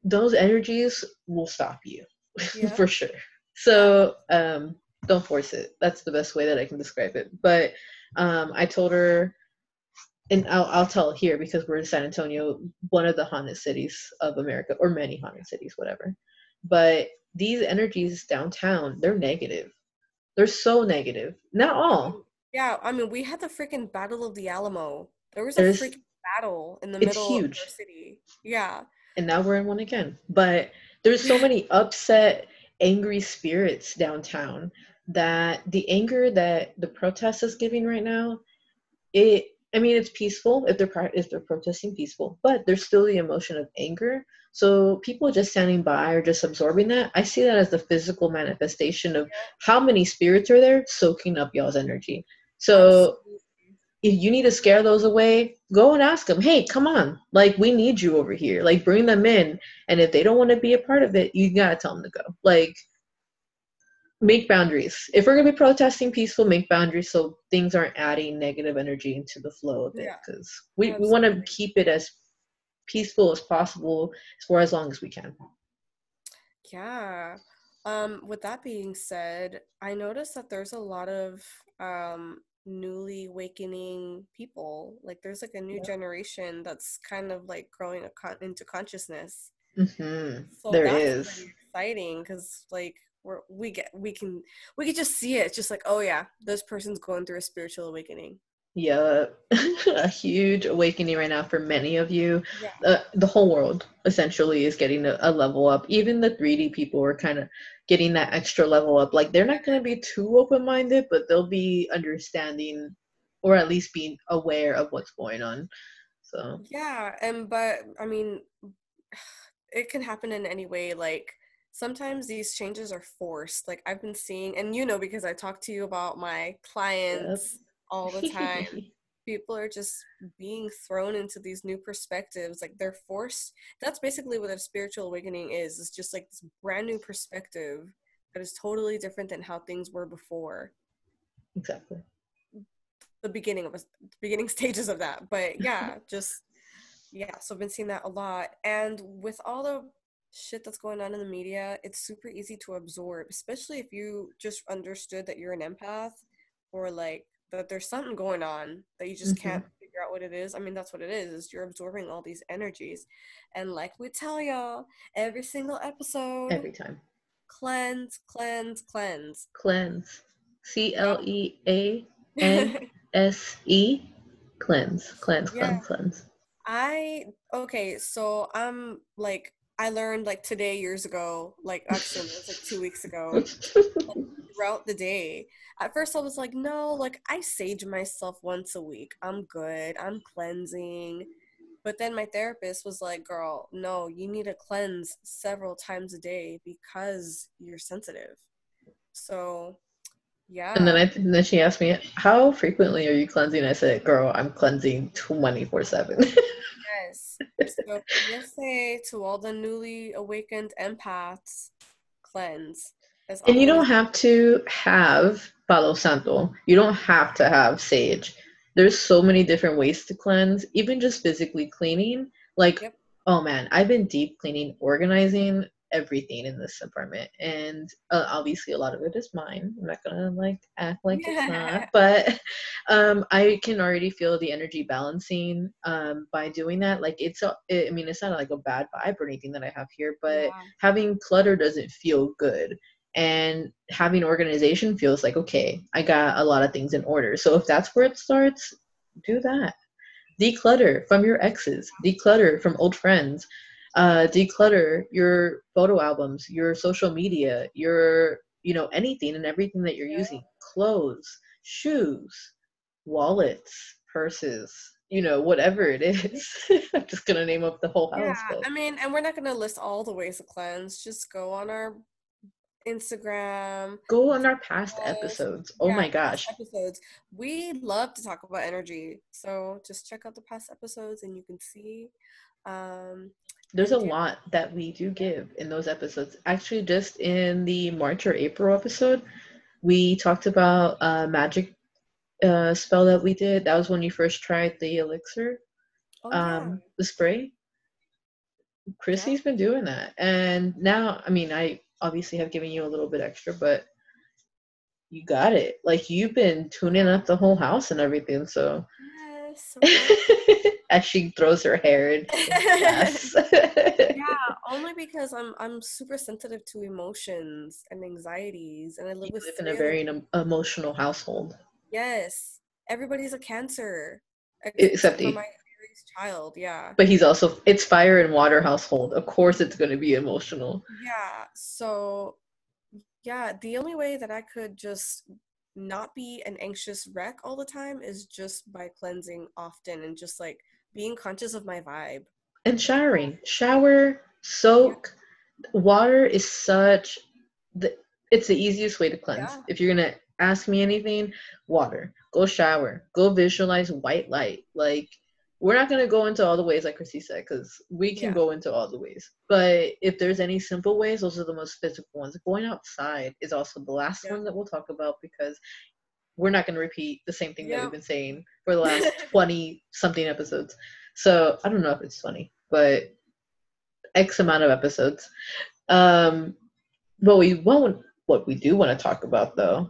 those energies will stop you (laughs)
Yeah.
for sure. So um, don't force it. That's the best way that I can describe it. But um, I told her, and I'll, I'll tell here because we're in San Antonio, one of the haunted cities of America, or many haunted cities, whatever. But these energies downtown, they're negative. They're so negative. Not all.
Yeah, I mean, we had the freaking Battle of the Alamo. There was
There's-
a freaking battle in the middle
huge.
of the city. Yeah.
and now we're in one again. But there's so many upset, angry spirits downtown that the anger that the protest is giving right now, it I mean it's peaceful if they're if they're protesting peaceful, but there's still the emotion of anger. So people just standing by or just absorbing that, I see that as the physical manifestation of how many spirits are there soaking up y'all's energy. So if you need to scare those away, go and ask them, hey, come on. Like, we need you over here. Like, bring them in. And if they don't want to be a part of it, you got to tell them to go. Like, make boundaries. If we're going to be protesting peaceful, make boundaries so things aren't adding negative energy into the flow of it.
Yeah.
Because we, we want to keep it as peaceful as possible for as long as we can.
Yeah. Um, with that being said, I noticed that there's a lot of um newly awakening people. Like there's like a new
Yeah.
generation that's kind of like growing a con- into consciousness.
Mm-hmm.
So
There is.
exciting because like we're we get we can we can just see it. It's just like, oh yeah, this person's going through a spiritual awakening.
Yeah, (laughs) a huge awakening right now for many of you.
Yeah.
uh, the whole world essentially is getting a, a level up. Even the 3D people are kind of getting that extra level up. Like they're not going to be too open minded, but they'll be understanding or at least being aware of what's going on. So,
Yeah, and but I mean, (sighs) it can happen in any way. Like sometimes these changes are forced. Like I've been seeing, and you know, because I talk to you about my clients all the time. (laughs) People are just being thrown into these new perspectives. Like they're forced. That's basically what a spiritual awakening is. It's just like this brand new perspective that is totally different than how things were before.
exactly.
the beginning of us beginning (laughs) stages of that but yeah (laughs) just yeah so i've been seeing that a lot and with all the shit that's going on in the media it's super easy to absorb especially if you just understood that you're an empath or like that there's something going on that you just
Mhm.
can't figure out what it is i mean that's what it is is you're absorbing all these energies and like we tell y'all every single episode
Every time.
cleanse, cleanse, cleanse.
Cleanse. C L E A N S E. Cleanse. Cleanse.
Yeah.
Cleanse. Cleanse.
I okay, so I'm like I learned like today years ago, like actually it was like two weeks ago, (laughs) throughout the day. At first I was like, no, like I sage myself once a week. I'm good. I'm cleansing. But then my therapist was like, girl, no, you need to cleanse several times a day because you're sensitive. So yeah.
And then I and then she asked me, "How frequently are you cleansing?" I said, "Girl, I'm cleansing 24/7." (laughs)
Yes. So say to all the newly awakened empaths, cleanse. That's
and you don't have to have Palo Santo. You don't have to have sage. There's so many different ways to cleanse, even just physically cleaning. Like,
Yep.
oh man, I've been deep cleaning, organizing everything in this apartment, and uh, obviously a lot of it is mine. I'm not gonna like act like it's not, (laughs) but um, I can already feel the energy balancing um, by doing that. Like, it's a, I mean, it's not like a bad vibe or anything that I have here, but
Yeah.
having clutter doesn't feel good and having organization feels like okay i got a lot of things in order so if that's where it starts do that declutter from your exes declutter from old friends uh, declutter your photo albums your social media your you know anything and everything that you're
Yeah.
using clothes shoes wallets purses you know whatever it is (laughs) i'm just gonna name up the whole house
Yeah, I mean, and we're not gonna list all the ways to cleanse. Just go on our Instagram.
go on our past episodes oh
yeah,
my gosh
Episodes. We love to talk about energy, so just check out the past episodes and you can see. Um,
There's a
yeah.
lot that we do give in those episodes. Actually, just in the March or April episode, we talked about a magic uh, spell that we did. That was when you first tried the elixir,
oh
um, the spray. Chrissy's been doing that, and now, I mean, I obviously have given you a little bit extra, but you got it. Like you've been tuning up the whole house and everything. So, (laughs) as she throws her hair in, (laughs) yes.
yeah, only because I'm I'm super sensitive to emotions and anxieties, and I live
You
with
live in a very em- emotional household.
yes. Everybody's a cancer,
Except
for
E.
my child. Yeah,
But he's also it's fire and water household. Of course it's gonna be emotional.
yeah. So, yeah, the only way that I could just not be an anxious wreck all the time is just by cleansing often and just like being conscious of my vibe.
And showering. Shower, soak. Water is such the it's the easiest way to cleanse.
Yeah.
If you're gonna ask me anything, water. Go shower. Go visualize white light. Like we're not gonna go into all the ways like Chrissy said, because we can
Yeah.
go into all the ways. But if there's any simple ways, those are the most physical ones. Going outside is also the last
Yeah.
one that we'll talk about because we're not gonna repeat the same thing that we've been saying for the last (laughs) twenty something episodes. So I don't know if it's funny, but X amount of episodes. Um, what we won't, what we do want to talk about though,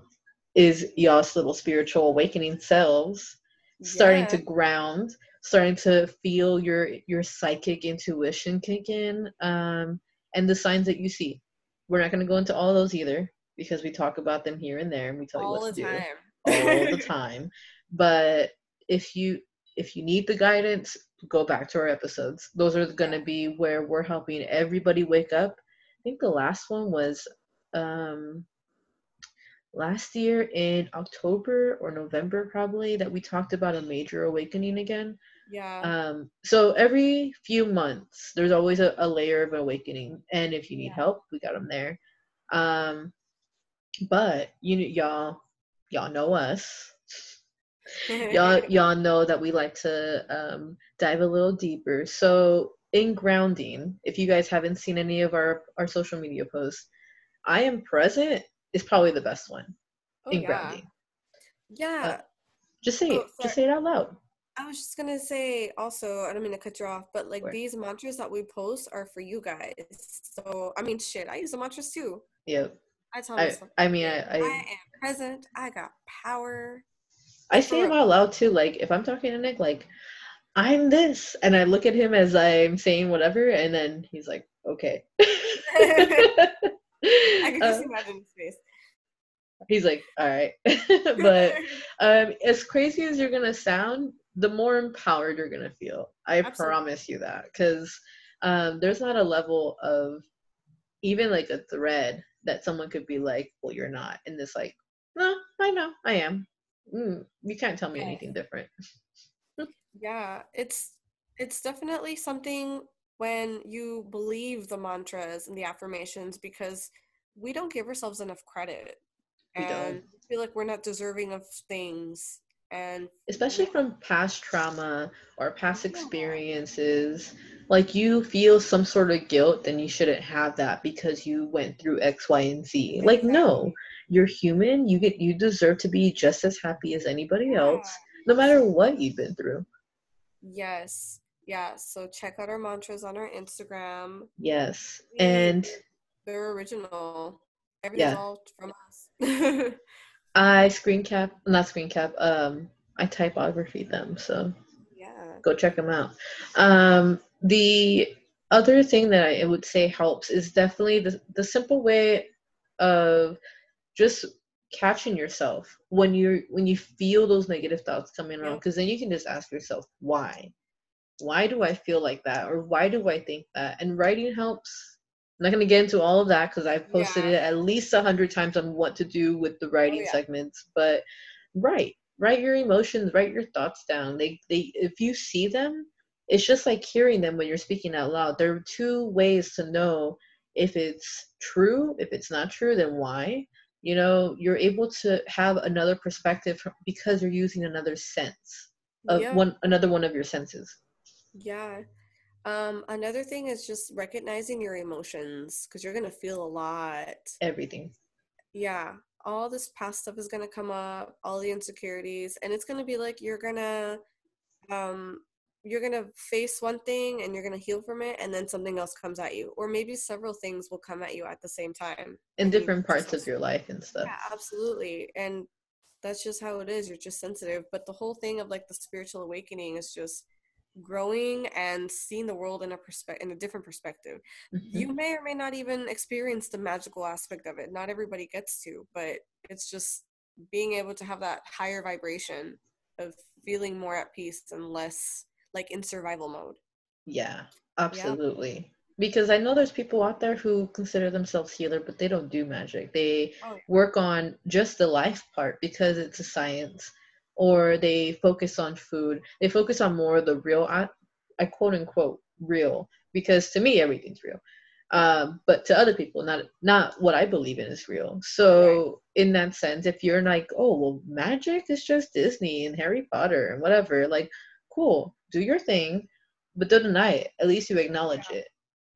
is y'all's little spiritual awakening selves starting to ground, starting to feel your your psychic intuition kick in, um, and the signs that you see. We're not going to go into all those either because we talk about them here and there, and we tell you
all
what
the
to do
time.
all the (laughs) time. But if you if you need the guidance, go back to our episodes. Those are going to be where we're helping everybody wake up. I think the last one was um last year in October or November probably that we talked about a major awakening again.
Yeah.
Um so every few months there's always a, a layer of awakening and if you need
Yeah.
help, we got them there. Um but you know, y'all y'all know us y'all (laughs) y'all know that we like to um, dive a little deeper. So in grounding, if you guys haven't seen any of our our social media posts, I am present is probably the best one
oh,
in
yeah.
grounding.
Yeah.
Just say
Oh,
it. Just say it out loud.
I was just gonna say also, I don't mean to cut you off, but like
Sure.
these mantras that we post are for you guys. So I mean shit, I use the mantras too.
Yeah.
I tell
I
myself
I mean I
I
I,
am present, I got power.
I say them out loud too. Like if I'm talking to Nick, like I'm this, and I look at him as I'm saying whatever, and then he's like, okay. (laughs) (laughs)
I can just
Uh,
imagine his face.
He's like, all right. (laughs) (laughs) but um, as crazy as you're gonna sound, the more empowered you're gonna feel. I
Absolutely.
promise you that, because um, there's not a level of even like a thread that someone could be like, well, you're not, and it's like, no, I know, I am. Mm, you can't tell me
Yeah.
anything different.
yeah, it's it's definitely something when you believe the mantras and the affirmations because we don't give ourselves enough credit.
We don't.
and feel like we're not deserving of things and
especially from past trauma or past experiences like you feel some sort of guilt then you shouldn't have that because you went through x y and z like no you're human you get you deserve to be just as happy as anybody
Yeah.
else no matter what you've been through
Yes. Yeah. So check out our mantras on our Instagram.
yes and
They're original. Everything's
Yeah.
all from us. (laughs)
i screen cap not screen cap um i typography them so
yeah.
go check them out. Um, the other thing that I would say helps is definitely the, the simple way of just catching yourself when you're when you feel those negative thoughts coming
around
because then you can just ask yourself why why do i feel like that or why do i think that and writing helps i'm not going to get into all of that because i've posted
Yeah.
it at least a hundred times on what to do with the oh, writing
yeah.
segments but write write your emotions write your thoughts down they they if you see them it's just like hearing them when you're speaking out loud there are two ways to know if it's true if it's not true then why you know you're able to have another perspective because you're using another sense of
yeah.
one another one of your senses
Yeah. Um, another thing is just recognizing your emotions because you're gonna feel a lot.
everything
Yeah. All this past stuff is gonna come up, all the insecurities, and it's gonna be like you're gonna um you're gonna face one thing and you're gonna heal from it and then something else comes at you. Or maybe several things will come at you at the same time.
in different parts of your life and stuff
Yeah, absolutely. And that's just how it is. You're just sensitive. But the whole thing of like the spiritual awakening is just growing and seeing the world in a perspective in a different perspective.
Mhm.
You may or may not even experience the magical aspect of it. Not everybody gets to, but it's just being able to have that higher vibration of feeling more at peace and less like in survival mode.
yeah absolutely because i know there's people out there who consider themselves healer but they don't do magic they
Oh, yeah.
work on just the life part because it's a science or they focus on food. They focus on more of the real i, I quote unquote real because to me everything's real. Um, but to other people not not what i believe in is real. So in that sense if you're like oh well magic is just disney and harry potter and whatever like cool do your thing but don't deny it. At least you acknowledge
Yeah.
it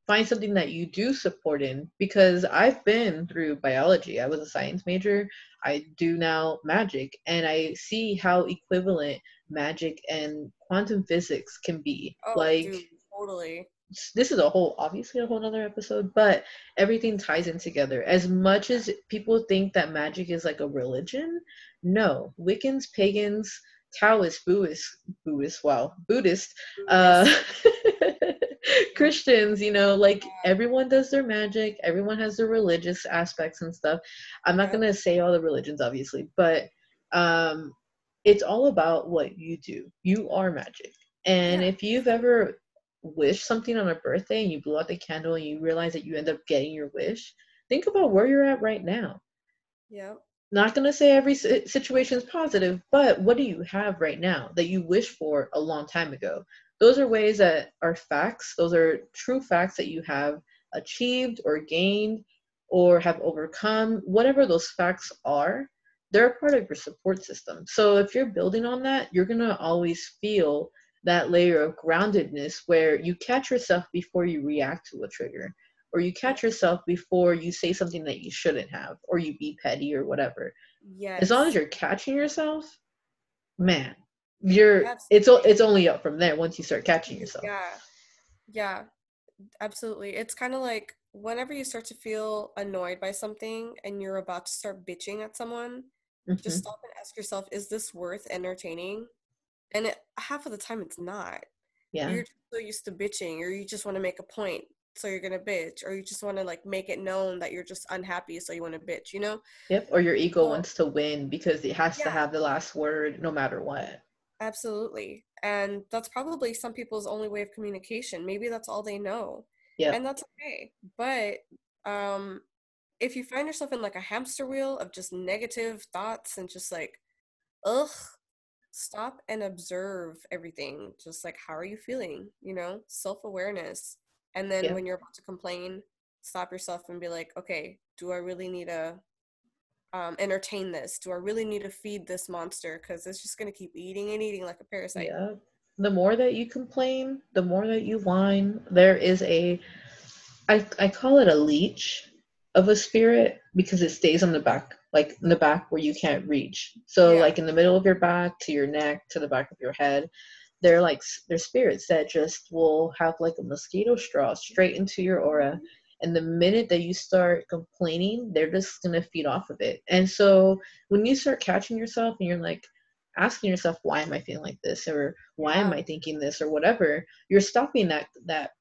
find something that you do support in because I've been through biology. I was a science major. I do now magic and I see how equivalent magic and quantum physics can be.
Oh,
like
dude, totally.
this is a whole obviously a whole other episode, but everything ties in together. As much as people think that magic is like a religion, no. Wiccans, pagans, Taoists, Buddhists, Buddhists, wow, Buddhist, uh (laughs) (laughs) Christians, you know, like everyone does their magic, everyone has their religious aspects and stuff. I'm not
Yeah.
gonna say all the religions, obviously, but um it's all about what you do. You are magic. And
Yeah.
if you've ever wished something on a birthday and you blew out the candle and you realize that you end up getting your wish, think about where you're at right now.
Yep.
Not gonna say every situation is positive, but what do you have right now that you wish for a long time ago? Those are ways that are facts. Those are true facts that you have achieved or gained or have overcome. Whatever those facts are, they're a part of your support system. So if you're building on that, you're gonna always feel that layer of groundedness where you catch yourself before you react to a trigger or you catch yourself before you say something that you shouldn't have or you be petty or whatever
Yes.
as long as you're catching yourself man you're it's
Absolutely.
it's only up from there once you start catching yourself
Yeah. Yeah. Absolutely. It's kind of like whenever you start to feel annoyed by something and you're about to start bitching at someone,
Mhm.
just stop and ask yourself, is this worth entertaining? And it, half of the time it's not.
yeah
You're so used to bitching or you just want to make a point. So you're gonna bitch or you just want to like make it known that you're just unhappy so you want to bitch you know?
Yep or your ego wants to win because it has
Yeah.
to have the last word no matter what.
Absolutely and that's probably some people's only way of communication maybe that's all they know
yeah
and that's okay but um if you find yourself in like a hamster wheel of just negative thoughts and just like ugh stop and observe everything just like how are you feeling you know? Self-awareness and then
Yeah.
when you're about to complain stop yourself and be like okay do i really need to um, entertain this do i really need to feed this monster because it's just going to keep eating and eating like a parasite
Yeah. The more that you complain, the more that you whine, there is a I I call it a leech of a spirit because it stays on the back, like in the back where you can't reach. So
Yeah.
like in the middle of your back to your neck to the back of your head, they're like they're spirits that just will have like a mosquito straw straight into your aura. And the minute that you start complaining, they're just gonna feed off of it. And so when you start catching yourself and you're like asking yourself why am i feeling like this? or why am i thinking this? or whatever you're stopping that that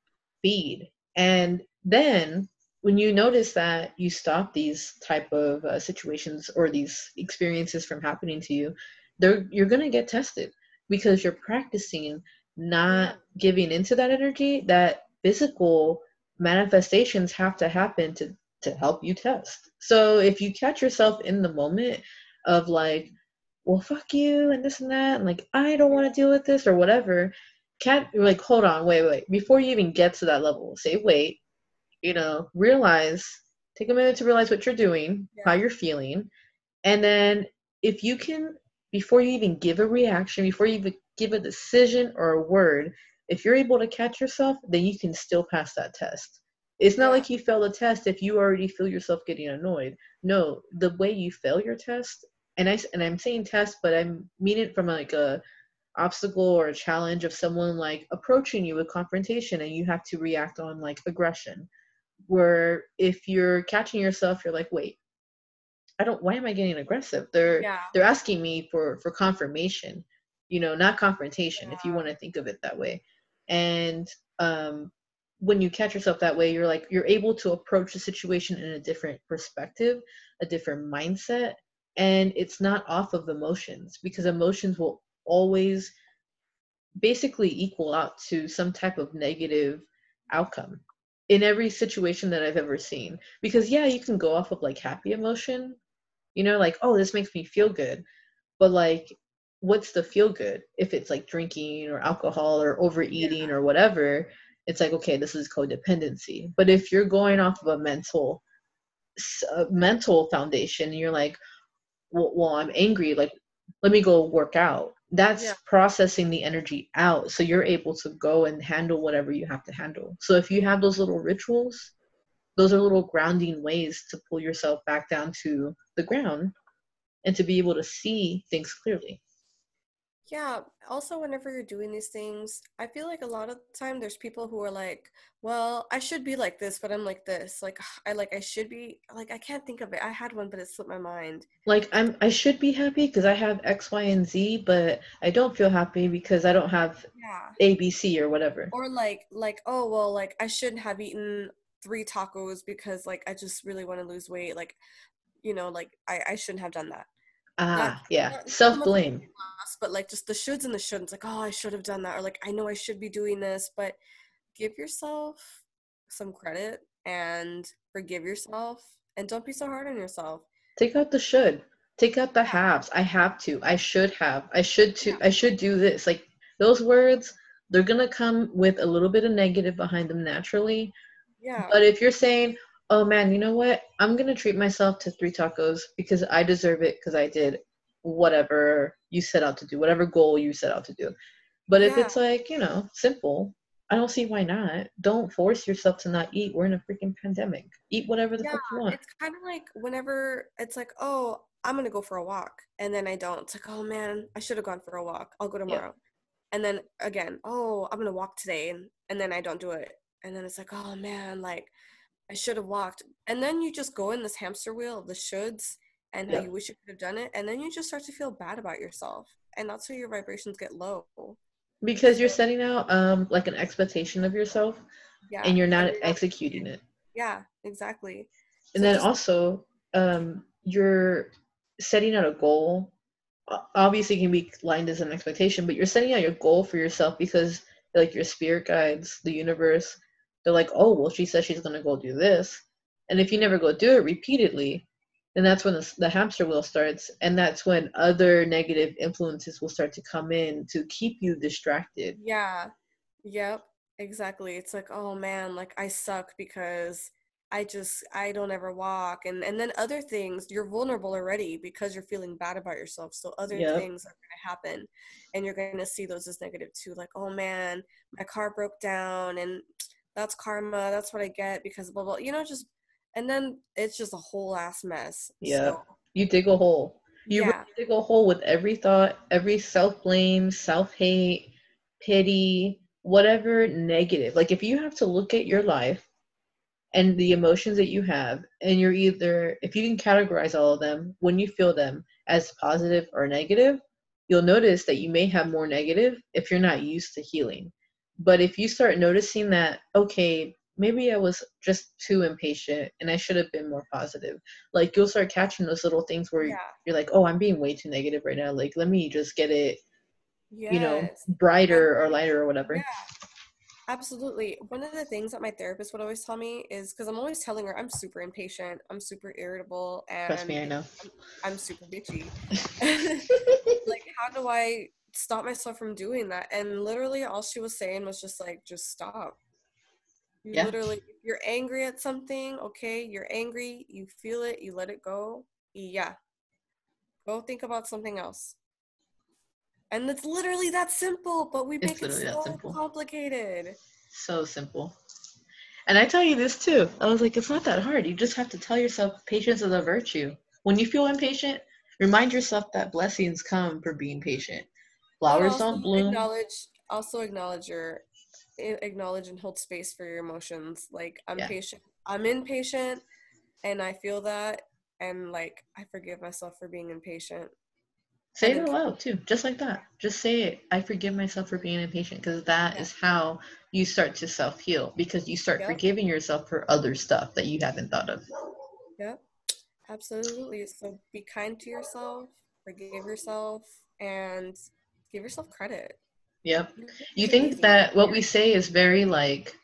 feed. And then when you notice that you stop these type of uh, situations or these experiences from happening to you they're you're going to get tested because you're practicing not giving into that energy that physical manifestations have to happen to to help you test. So if you catch yourself in the moment of like well fuck you and this and that and like i don't want to deal with this or whatever can't like hold on wait wait before you even get to that level say wait you know realize take a minute to realize what you're doing how you're feeling and then if you can before you even give a reaction before you even give a decision or a word if you're able to catch yourself then you can still pass that test. It's not like you fail the test if you already feel yourself getting annoyed. No the way you fail your test and I and I'm saying test, but I mean it from like a obstacle or a challenge of someone like approaching you with confrontation, and you have to react on like aggression. Where if you're catching yourself, you're like, wait, I don't. Why am I getting aggressive? They're
yeah
they're asking me for for confirmation, you know, not confrontation. If you want to think of it that way, and um, when you catch yourself that way, you're like you're able to approach the situation in a different perspective, a different mindset, and it's not off of emotions because emotions will always basically equal out to some type of negative outcome in every situation that I've ever seen. Because yeah, you can go off of like happy emotion, you know, like oh this makes me feel good, but like what's the feel good? If it's like drinking or alcohol or overeating or whatever it's like okay this is codependency. But if you're going off of a mental a mental foundation and you're like well, well i'm angry like let me go work out that's
Yeah.
processing the energy out so you're able to go and handle whatever you have to handle. So if you have those little rituals those are little grounding ways to pull yourself back down to the ground and to be able to see things clearly
Yeah, also whenever you're doing these things, I feel like a lot of the time there's people who are like, "Well, I should be like this, but I'm like this." Like (sighs) I like I should be like I can't think of it. I had one, but it slipped my mind.
like i'm i should be happy because i have x y and z but i don't feel happy because i don't have
Yeah.
a b c or whatever
Or like like oh well like I shouldn't have eaten three tacos because like I just really want to lose weight. Like you know like I I shouldn't have done that.
ah yeah.
not- not so much
self-blame
but like just the shoulds and the shouldn'ts like oh i should have done that or like i know i should be doing this but give yourself some credit and forgive yourself and don't be so hard on yourself.
Take out the should. Take out the haves. I have to. I should have. I should to i should do this. Like those words they're gonna come with a little bit of negative behind them naturally.
Yeah.
But if you're saying oh man you know what? I'm gonna treat myself to three tacos because i deserve it because i did whatever you set out to do whatever goal you set out to do. But if it's like you know simple i don't see why not. Don't force yourself to not eat. We're in a freaking pandemic. Eat whatever the
yeah
fuck you want.
it's kind of like whenever it's like oh i'm gonna go for a walk and then i don't. It's like oh man i should have gone for a walk. I'll go tomorrow. And then again oh i'm gonna walk today and, and then i don't do it. And then it's like oh man like i should have walked and then you just go in this hamster wheel of the shoulds and
Yeah.
you wish you could have done it and then you just start to feel bad about yourself and that's where your vibrations get low
because you're setting out um like an expectation of yourself
Yeah.
and you're not executing it
Yeah, exactly.
and
So
then
just-
also um you're setting out a goal obviously it can be lined as an expectation but you're setting out your goal for yourself because like your spirit guides the universe they're like oh well she says she's going to go do this and if you never go do it repeatedly then that's when the, the hamster wheel starts and that's when other negative influences will start to come in to keep you distracted
Yeah. Yep. Exactly. It's like, oh man, like I suck because I just I don't ever walk and and then other things you're vulnerable already because you're feeling bad about yourself. So other
Yep.
things are going to happen and you're going to see those as negative too. Like, oh man, my car broke down and that's karma. That's what I get because blah blah. You know, just and then it's just a whole ass mess.
yeah
So,
you dig a hole you
yeah.
really dig a hole with every thought every self-blame self-hate pity whatever negative like if you have to look at your life and the emotions that you have and you're either if you can categorize all of them when you feel them as positive or negative you'll notice that you may have more negative if you're not used to healing but if you start noticing that okay maybe i was just too impatient and i should have been more positive like you'll start catching those little things where
Yeah.
you're like oh i'm being way too negative right now like let me just get it you know
Yes.
brighter or lighter or whatever
Yeah, absolutely. One of the things that my therapist would always tell me is because I'm always telling her I'm super impatient, I'm super irritable, and
trust me i know
I'm super bitchy. (laughs) (laughs) like, how do I stop myself from doing that? And literally, all she was saying was just like, just stop. You
Yeah.
literally, if you're angry at something, okay, you're angry, you feel it, you let it go. Yeah. Go think about something else. And it's literally that simple, but we
It's
make it so complicated.
so simple and i tell you this too i was like it's not that hard you just have to tell yourself patience is a virtue when you feel impatient remind yourself that blessings come for being patient flowers don't bloom
Acknowledge, also acknowledge your, acknowledge and hold space for your emotions. Like I'm
Yeah.
patient, I'm impatient, and I feel that, and like I forgive myself for being impatient.
Say it
then-
too, just like that. Just say it. I forgive myself for being impatient because that
Yeah.
is how you start to self heal because you start
Yep.
forgiving yourself for other stuff that you haven't thought of.
Yep, absolutely. So be kind to yourself, forgive yourself, and give yourself credit.
Yep. You think that what we say is very like,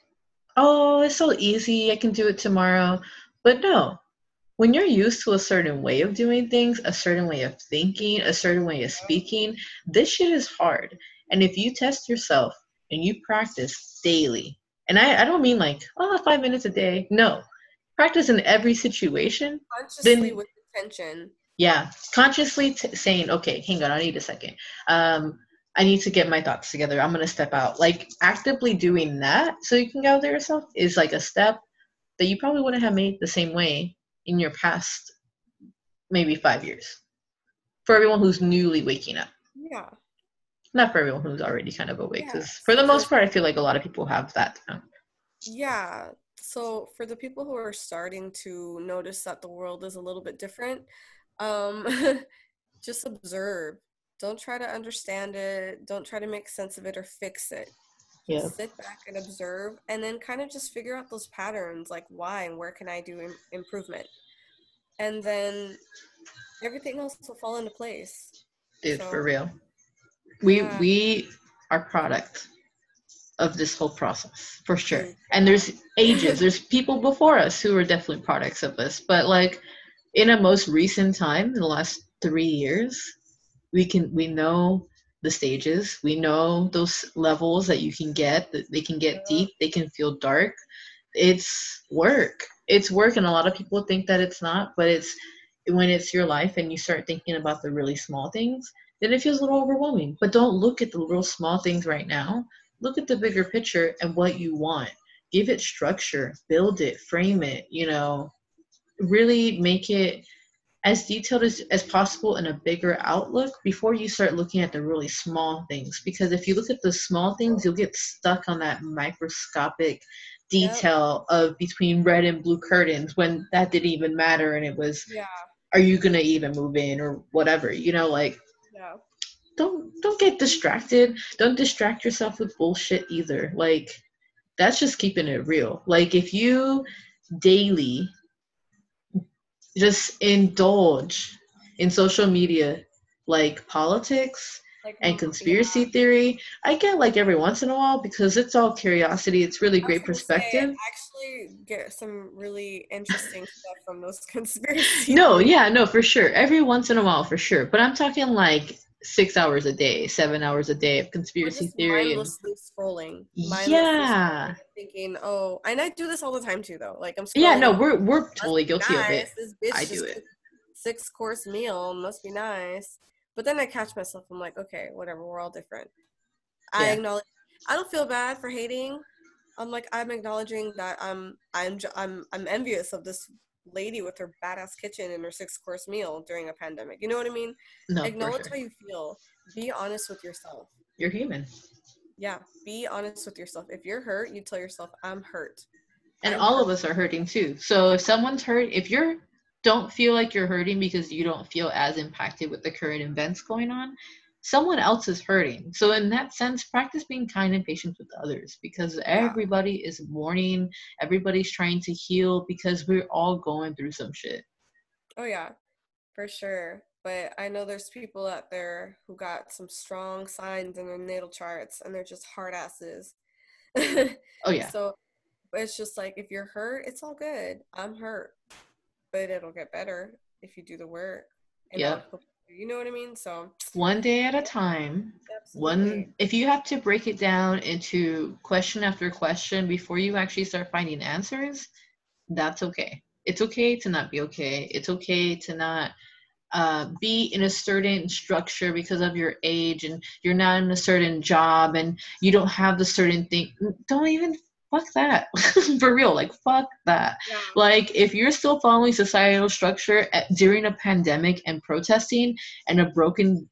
oh, it's so easy, I can do it tomorrow. But no, when you're used to a certain way of doing things, a certain way of thinking, a certain way of speaking, this shit is hard. And if you test yourself and you practice daily, and I, I don't mean like, oh, five minutes a day. No, practice in every situation.
consciously
then-
with intention.
Yeah, consciously t- saying, okay, hang on, I need a second. Um, I need to get my thoughts together. I'm gonna step out. Like actively doing that so you can gather yourself is like a step that you probably wouldn't have made the same way in your past maybe five years. For everyone who's newly waking up.
Yeah.
Not for everyone who's already kind of awake, because for the most part I feel like a lot of people have that.
Yeah. So for the people who are starting to notice that the world is a little bit different, um, (laughs) just observe. Don't try to understand it. Don't try to make sense of it or fix it.
Yeah.
Just sit back and observe, and then kind of just figure out those patterns, like why and where can I do Im- improvement, and then everything else will fall into place.
Dude,
So-
for real. We
Yeah.
we are product of this whole process for sure.
Mm.
And there's ages, there's people before us who are definitely products of this. But like in a most recent time, in the last three years, we can we know the stages. We know those levels that you can get. That they can get deep. They can feel dark. It's work. It's work, and a lot of people think that it's not. But it's when it's your life and you start thinking about the really small things, then it feels a little overwhelming. But don't look at the little small things right now. Look at the bigger picture and what you want. Give it structure, build it, frame it, you know, really make it as detailed as, as possible in a bigger outlook before you start looking at the really small things. Because if you look at the small things, you'll get stuck on that microscopic
Yep.
detail of between red and blue curtains when that didn't even matter and it was
Yeah.
are you gonna even move in or whatever you know like
Yeah.
don't don't get distracted don't distract yourself with bullshit either like that's just keeping it real. Like if you daily just indulge in social media like politics
Like
and conspiracy
yeah.
theory, I get like every once in a while because it's all curiosity. It's really great
say,
perspective.
I actually get some really interesting (laughs) stuff from those (laughs) conspiracy.
No, yeah, no, for sure. Every once in a while, for sure. But I'm talking like six hours a day, seven hours a day of conspiracy theory. And,
mindlessly scrolling. Mindlessly
yeah,
scrolling, thinking, oh, and I do this all the time too, though. Like I'm scrolling.
yeah, no, we're we're totally guilty of it.
This bitch
I do it.
Six course meal must be nice. But then I catch myself. I'm like, okay, whatever. We're all different. I acknowledge. I don't feel bad for hating. I'm like I'm acknowledging that I'm I'm I'm I'm envious of this lady with her badass kitchen and her six course meal during a pandemic. You know what I mean?
No,
acknowledge
sure.
how you feel. Be honest with yourself.
You're human.
Yeah, be honest with yourself. If you're hurt, you tell yourself, "I'm hurt."
and
I'm
all of us are hurting too so if someone's hurt if you're don't feel like you're hurting because you don't feel as impacted with the current events going on someone else is hurting so in that sense practice being kind and patient with others because everybody is mourning everybody's trying to heal because we're all going through some shit
Oh yeah, for sure. But I know there's people out there who got some strong signs in their natal charts, and they're just hard asses.
oh (laughs) yeah
So it's just like if you're hurt, it's all good. I'm hurt, but it'll get better if you do the work. And I'll help you. Know what I mean? So
one day at a time one if you have to break it down into question after question before you actually start finding answers that's okay it's okay to not be okay it's okay to not uh, be in a certain structure because of your age and you're not in a certain job and you don't have the certain thing don't even fuck that. (laughs) For real like fuck that.
Yeah.
like if you're still following societal structure at, during a pandemic and protesting and a broken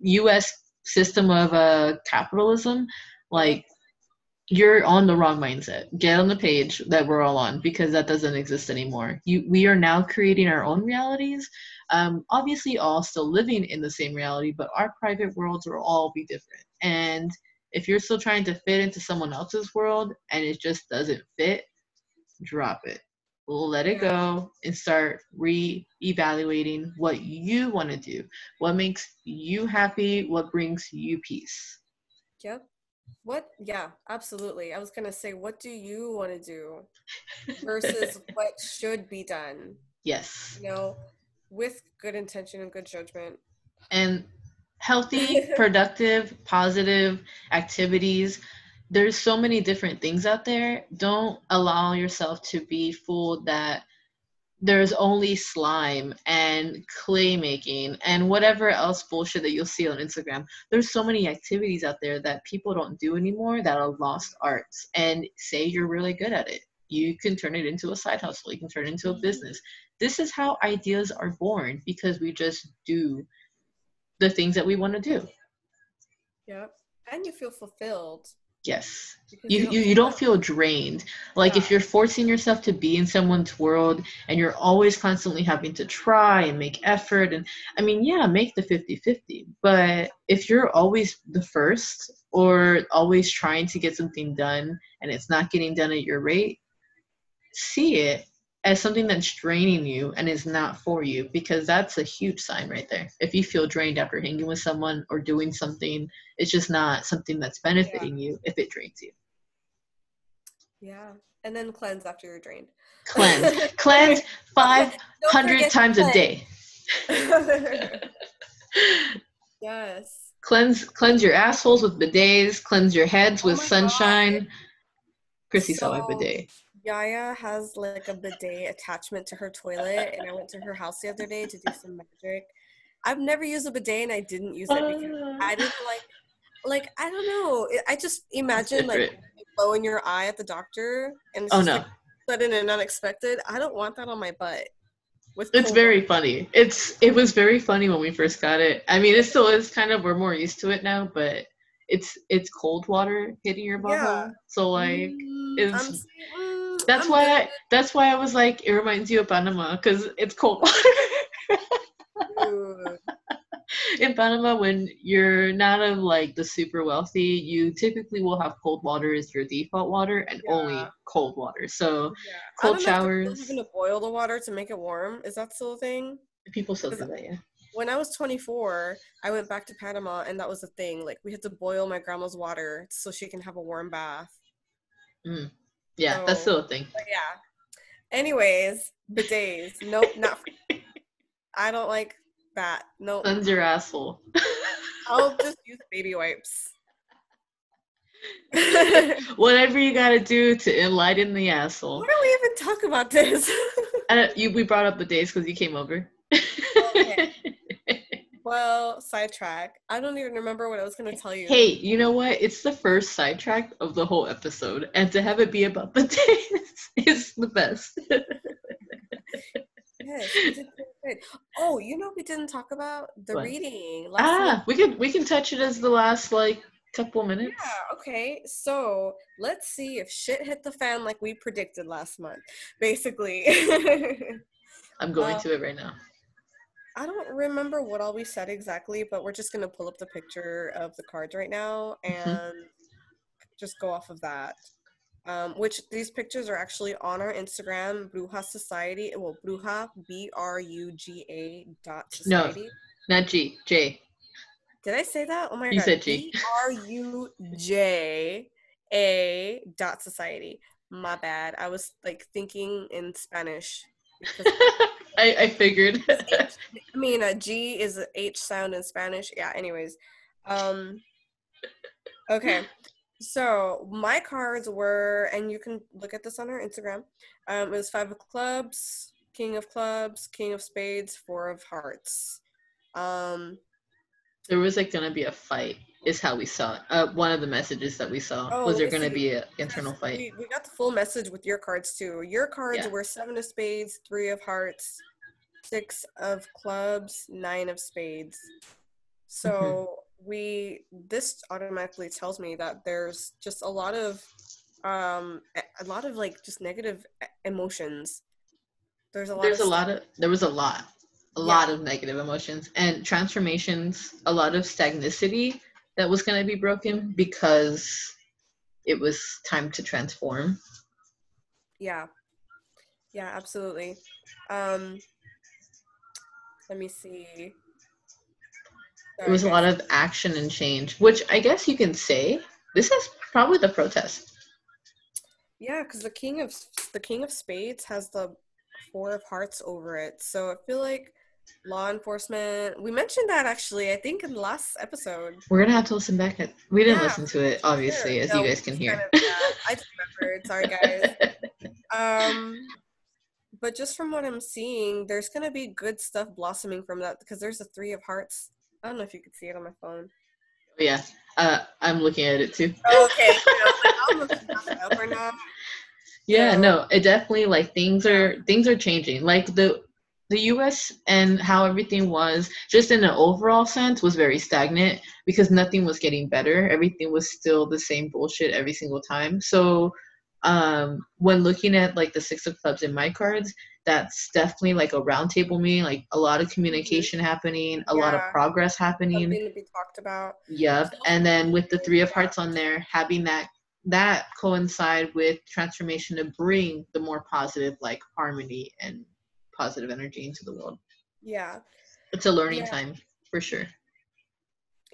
us system of uh, capitalism like you're on the wrong mindset. Get on the page that we're all on because that doesn't exist anymore. You we are now creating our own realities. Um, obviously all still living in the same reality but our private worlds will all be different. And if you're still trying to fit into someone else's world and it just doesn't fit drop it let it go and start re-evaluating what you want to do what makes you happy what brings you peace
Yep. What? Yeah, absolutely. I was gonna say, what do you want to do versus (laughs) what should be done?
yes
You know, with good intention and good judgment.
and healthy (laughs) productive positive activities there's so many different things out there don't allow yourself to be fooled that there's only slime and clay making and whatever else bullshit that you'll see on Instagram. There's so many activities out there that people don't do anymore that are lost arts. And say you're really good at it. You can turn it into a side hustle. You can turn it into a mm-hmm. business. This is how ideas are born because we just do the things that we want to do.
Yep. And you feel fulfilled.
Yes.
because
You, you, you don't feel drained. Like if you're forcing yourself to be in someone's world and you're always constantly having to try and make effort and I mean, yeah, make the 50-50. But if you're always the first or always trying to get something done and it's not getting done at your rate, see it as something that's draining you and is not for you because that's a huge sign right there. If you feel drained after hanging with someone or doing something, it's just not something that's benefiting you if it drains you.
Yeah. And then cleanse after you're drained.
Cleanse. (laughs) Cleanse 500
forget to
times a day. (laughs)
yes.
cleanse cleanse your assholes with bidets, cleanse your heads
Oh
with
my God.
sunshine. Chrissy saw my
So-
bidet.
Yaya has like a bidet attachment to her toilet, and I went to her house the other day to do some magic. I've never used a bidet, and I didn't use it because I didn't like, like I don't know. I just imagine like blow in your eye at the doctor, and it's
Oh
just
no.
like sudden and unexpected. I don't want that on my butt. With
It's
cold
very funny. It's it was very funny when we first got it. I mean, it still is kind of we're more used to it now, but it's it's cold water hitting your
Yeah.
So like
Mm,
it's- that's
I'm
why
good.
I, that's why I was like it reminds you of Panama because it's cold water. (laughs) In Panama, when you're not of like the super wealthy, you typically will have cold water as your default water and
Yeah.
only cold water. So
Yeah.
Cold
I don't know if they're
showers.
having to boil the water to make it warm. Is that still a thing?
people still do that, yeah.
When I was 24, I went back to Panama, and that was the thing. Like we had to boil my grandma's water so she can have a warm bath. Mm.
Yeah, that's
So-
still a thing.
Yeah. Anyways, bidets. Nope, not. (laughs) I don't like that. Nope.
Cleanse your asshole.
I'll (laughs) just use baby wipes. (laughs)
Whatever you gotta do to enlighten the asshole.
Why do we even talk about this?
You, we brought up the days because you came over.
Okay. Well, sidetrack. I don't even remember what I was gonna tell you.
Hey, you know what? It's the first sidetrack of the whole episode, and to have it be about the (laughs) days is the best. (laughs)
Yes, we did pretty good. Oh, you know we didn't talk about the
What?
reading. Last
ah, we can we can touch it as the last like couple minutes.
Yeah, okay. So let's see if shit hit the fan like we predicted last month. Basically. (laughs)
I'm going
Uh,
to it right now.
I don't remember what all we said exactly, but we're just gonna pull up the picture of the cards right now
Mhm.
and just go off of that. Um, which these pictures are actually on our Instagram, Bruja Society. Well, Bruja B R U G A dot society. No.
Not G, J.
Did I say that? Oh my
You
god.
You said G.
B R U J A dot society. My bad. I was like thinking in Spanish. (laughs)
I, I figured. (laughs)
I mean, a G is a H sound in Spanish. Yeah. Anyways, um, okay. So my cards were, and you can look at this on our Instagram. Um, it was five of clubs, king of clubs, king of spades, four of hearts. Um,
there was like gonna be a fight, is how we saw it. Uh, one of the messages that we saw
Oh,
was there gonna be an internal fight.
We, we got the full message with your cards too. Your cards
Yeah.
were seven of spades, three of hearts, six of clubs, nine of spades. So
Mm-hmm.
we this automatically tells me that there's just a lot of um a- lot of like just negative emotions. There's a lot
There's
of
a lot of there was a lot, a
Yeah.
lot of negative emotions and transformations. A lot of stagnicity that was gonna be broken because it was time to transform.
Yeah. Yeah, absolutely. Um let me see.
It was a lot of action and change, which I guess you can say this is probably the protest.
Yeah, because the king of the king of spades has the four of hearts over it. So I feel like law enforcement. We mentioned that actually. I think in the last episode.
We're gonna have to listen back. At, we didn't
Yeah,
listen to it, obviously,
Sure.
as
No,
you guys can hear.
kind of- yeah, I just remembered. Sorry, guys. (laughs) Um, but just from what I'm seeing, there's gonna be good stuff blossoming from that because there's a three of hearts. I don't know if you could see it on my phone.
yeah, uh, I'm looking at it too.
Okay, you know, I don't know if you have it up or not. (laughs)
Yeah,
So-
no, it definitely like things are things are changing. Like the the US and how everything was just in an overall sense was very stagnant because nothing was getting better. Everything was still the same bullshit every single time. So um when looking at like the six of clubs in my cards, that's definitely like a roundtable meeting, like a lot of communication happening, a lot of progress happening.
Something to be talked about.
Yep. And then with the three of hearts on there, having that that coincide with transformation to bring the more positive like harmony and positive energy into the world.
Yeah.
It's a learning
Yeah.
time for sure.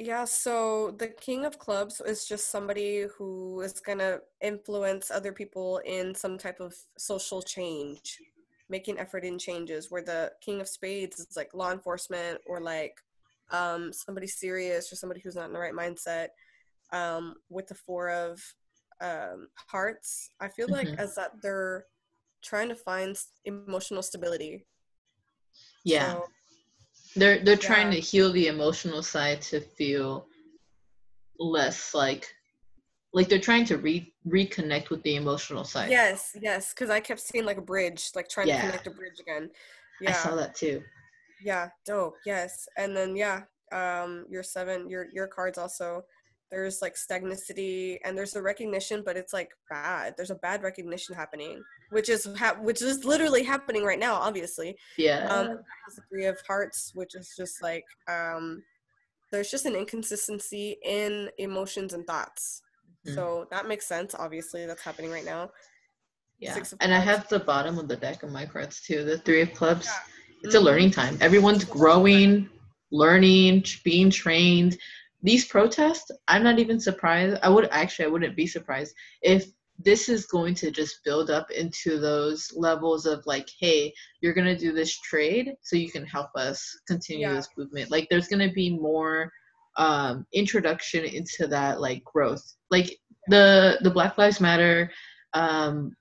Yeah, so the king of clubs is just somebody who is going to influence other people in some type of social change, making effort in changes. Where the king of spades is like law enforcement or like um, somebody serious or somebody who's not in the right mindset. Um, with the four of um, hearts, I feel like
Mhm.
as that they're trying to find emotional stability.
Yeah.
So,
they're they're trying to heal the emotional side to feel less like like they're trying to re- reconnect with the emotional side.
yes, yes, because I kept seeing like a bridge, like trying
Yeah.
to connect a bridge again. Yeah.
I saw that too.
Yeah, dope. Yes. And then yeah, um your seven your your cards also there's like stagnicity and there's a recognition but it's like bad. There's a bad recognition happening, which is ha- which is literally happening right now obviously.
Yeah.
Um 3 of hearts which is just like um there's just an inconsistency in emotions and thoughts.
Mhm.
So that makes sense. Obviously, that's happening right now.
Yeah.
Six of
And I have the bottom of the deck of my cards too. The three of clubs.
Yeah.
It's a
Mhm.
learning time. Everyone's growing, learning, being trained. These protests, I'm not even surprised. I would actually I wouldn't be surprised if this is going to just build up into those levels of like, hey, you're gonna do this trade so you can help us continue
Yeah.
this movement. Like there's gonna be more um introduction into that like growth. Like the the Black Lives Matter um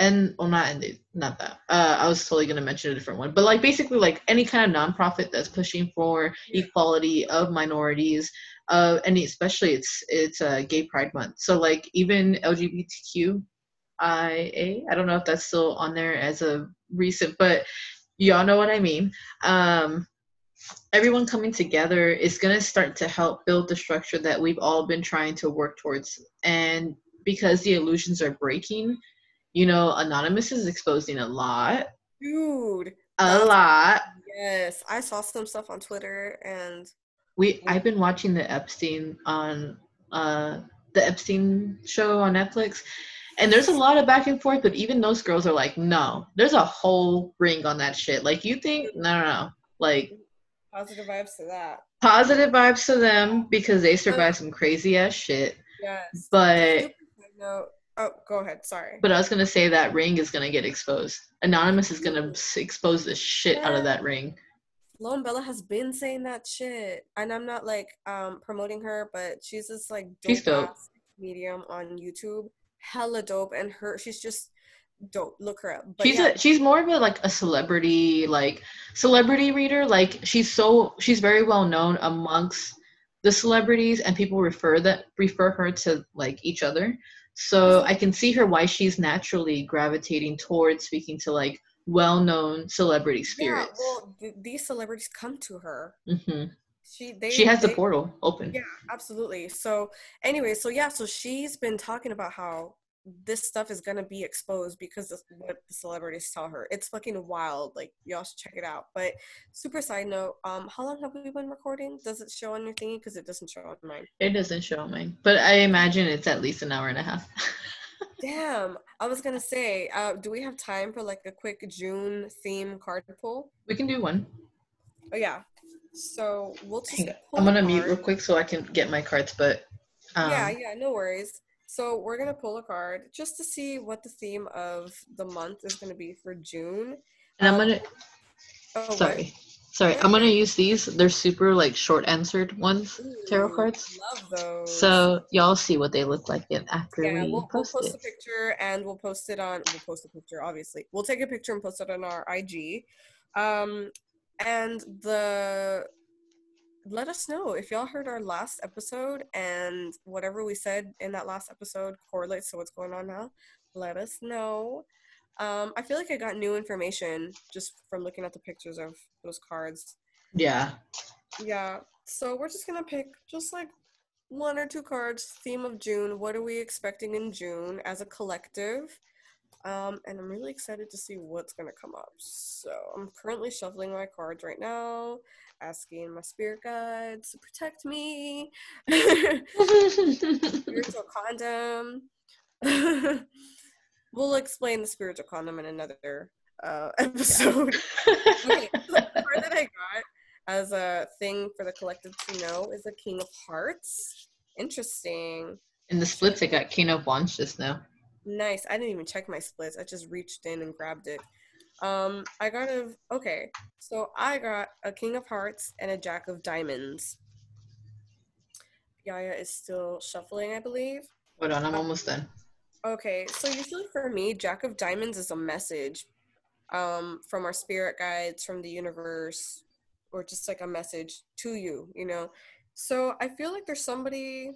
and well not ended not that. Uh i was totally going to mention a different one. But like basically like any kind of nonprofit that's pushing for equality of minorities uh and especially it's it's uh gay pride month. So like even lgbtqia i don't know if that's still on there as a recent but y'all know what i mean. Um everyone coming together is going to start to help build the structure that we've all been trying to work towards. And because the illusions are breaking you know anonymous is exposing a lot
Dude.
a lot
Yes. I saw some stuff on Twitter and
we i've been watching the epstein on uh the epstein show on netflix and there's a lot of back and forth but even those girls are like no there's a whole ring on that shit like you think no no no like
positive vibes to that.
positive vibes to them because they survived some crazy ass shit
Yes.
but
no. Oh, go ahead. Sorry.
but i was gonna say that ring is gonna get exposed anonymous is gonna expose the shit out of that ring
Lone Bella has been saying that shit, and I'm not like um promoting her, but she's this like
She's dope.
ass medium on YouTube, hella dope, and her she's just dope. Look her up. But
she's
yeah,
a she's more of a like a celebrity like celebrity reader like she's so she's very well known amongst the celebrities and people refer that refer her to like each other so i can see her why she's naturally gravitating towards speaking to like well-known celebrity spirits. yeah.
Well, th- these celebrities come to her.
hmm
She they
she has the portal open
Yeah, absolutely. So anyway, so yeah, so she's been talking about how this stuff is gonna be exposed because of what the celebrities tell her. It's fucking wild. Like y'all should check it out. But super side note, um, how long have we been recording? Does it show on your thingy? Because it doesn't show on mine.
it doesn't show on mine but i imagine it's at least an hour and a half (laughs)
Damn, I was gonna say, uh, do we have time for like a quick June theme card pull?
we can do one
Oh yeah. So we'll just.
I'm gonna mute real quick so i can get my cards but um,
yeah, yeah, no worries. So we're gonna pull a card just to see what the theme of the month is gonna be for June.
and i'm
Um,
gonna
Oh, what?
Sorry. Sorry. I'm gonna use these. They're super like short answered ones, tarot cards.
Love those.
So y'all see what they look like in after
yeah,
we
we'll, we'll
post
post
it.
a picture and we'll post it on. We'll post a picture, obviously. We'll take a picture and post it on our IG. Um, and the let us know if y'all heard our last episode and whatever we said in that last episode correlates to what's going on now. Let us know. Um, I feel like I got new information just from looking at the pictures of those cards.
Yeah.
Yeah. So we're just gonna pick just like one or two cards. Theme of June. What are we expecting in June as a collective? Um, and I'm really excited to see what's gonna come up. So I'm currently shuffling my cards right now, asking my spirit guides to protect me. (laughs) spiritual condom. (laughs) we'll explain the spiritual condom in another uh, (laughs) episode. okay, the card that I got as a thing for the collective to know is the King of Hearts. Interesting.
in the splits, I got King of Wands just now.
Nice. I didn't even check my splits. I just reached in and grabbed it. Um, I got a okay. So I got a King of Hearts and a Jack of Diamonds. Yaya is still shuffling, I believe.
Hold on, I'm almost done.
Okay, so usually for me, Jack of Diamonds is a message um, from our spirit guides, from the universe, or just like a message to you, you know? So I feel like there's somebody,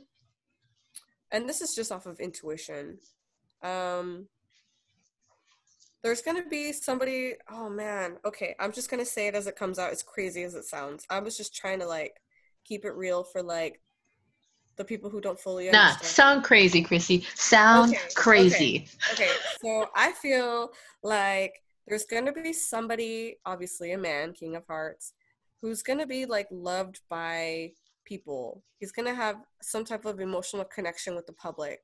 and this is just off of intuition. Um, there's gonna be somebody, oh man, okay, I'm just gonna say it as it comes out, as crazy as it sounds. I was just trying to like keep it real for like the people who don't fully
Nah,
understand.
sound crazy, Chrissy. Sound
Okay,
crazy.
okay, so I feel like there's going to be somebody, obviously a man, King of Hearts, who's gonna be like loved by people. He's gonna have some type of emotional connection with the public,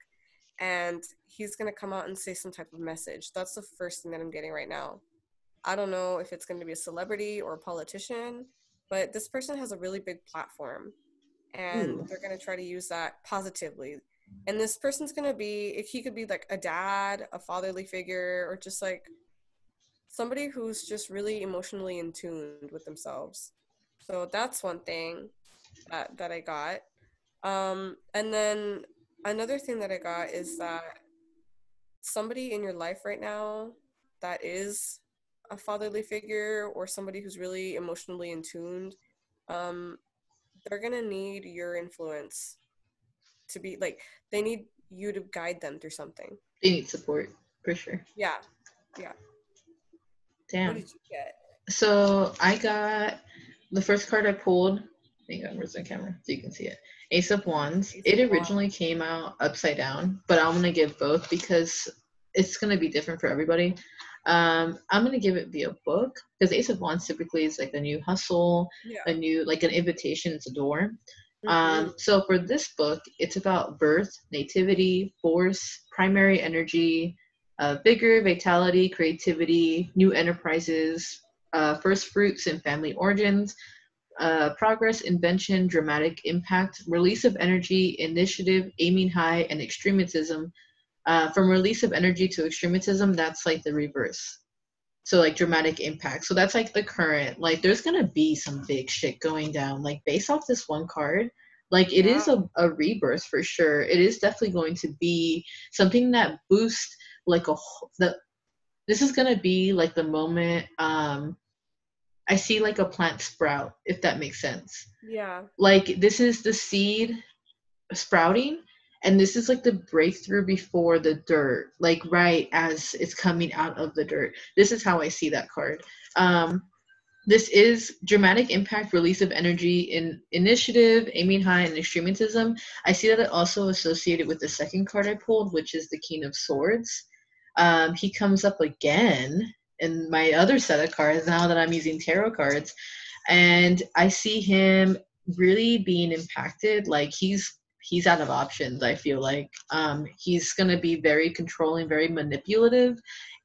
and he's gonna come out and say some type of message. That's the first thing that I'm getting right now. I don't know if it's gonna be a celebrity or a politician, but this person has a really big platform, and they're gonna try to use that positively. And this person's gonna be, if he could be like a dad, a fatherly figure, or just like somebody who's just really emotionally in tune with themselves. So that's one thing that that I got. Um, and then another thing that I got is that somebody in your life right now that is a fatherly figure or somebody who's really emotionally in tuned, um, they're gonna need your influence to be like they need you to guide them through something.
They need support for sure.
Yeah, yeah.
Damn.
What did you get?
So I got the first card I pulled. Hang on, where's the camera? So you can see it. Ace of Wands.
Ace
it
of
originally came out upside down, but I'm gonna give both because it's gonna be different for everybody. Um, I'm gonna give it via book because Ace of Wands typically is like a new hustle,
Yeah.
a new like an invitation to door.
Mhm.
Um, so for this book, it's about birth, nativity, force, primary energy, uh, vigor, vitality, creativity, new enterprises, uh, first fruits and family origins, uh, progress, invention, dramatic impact, release of energy, initiative, aiming high, and extremism. Uh, from release of energy to extremism, that's like the reverse. So like dramatic impact. So that's like the current. Like there's gonna be some big shit going down. Like based off this one card, like it is a, a rebirth for sure. It is definitely going to be something that boosts like a the. This is gonna be like the moment. Um, I see like a plant sprout, if that makes sense.
Yeah.
like this is the seed sprouting and this is like the breakthrough before the dirt like right as it's coming out of the dirt. This is how i see that card. Um this is dramatic impact release of energy in initiative aiming high and extremism. I see that it also associated with the second card i pulled which is the king of swords. Um he comes up again in my other set of cards now that i'm using tarot cards and i see him really being impacted like he's he's out of options i feel like. Um he's to be very controlling very manipulative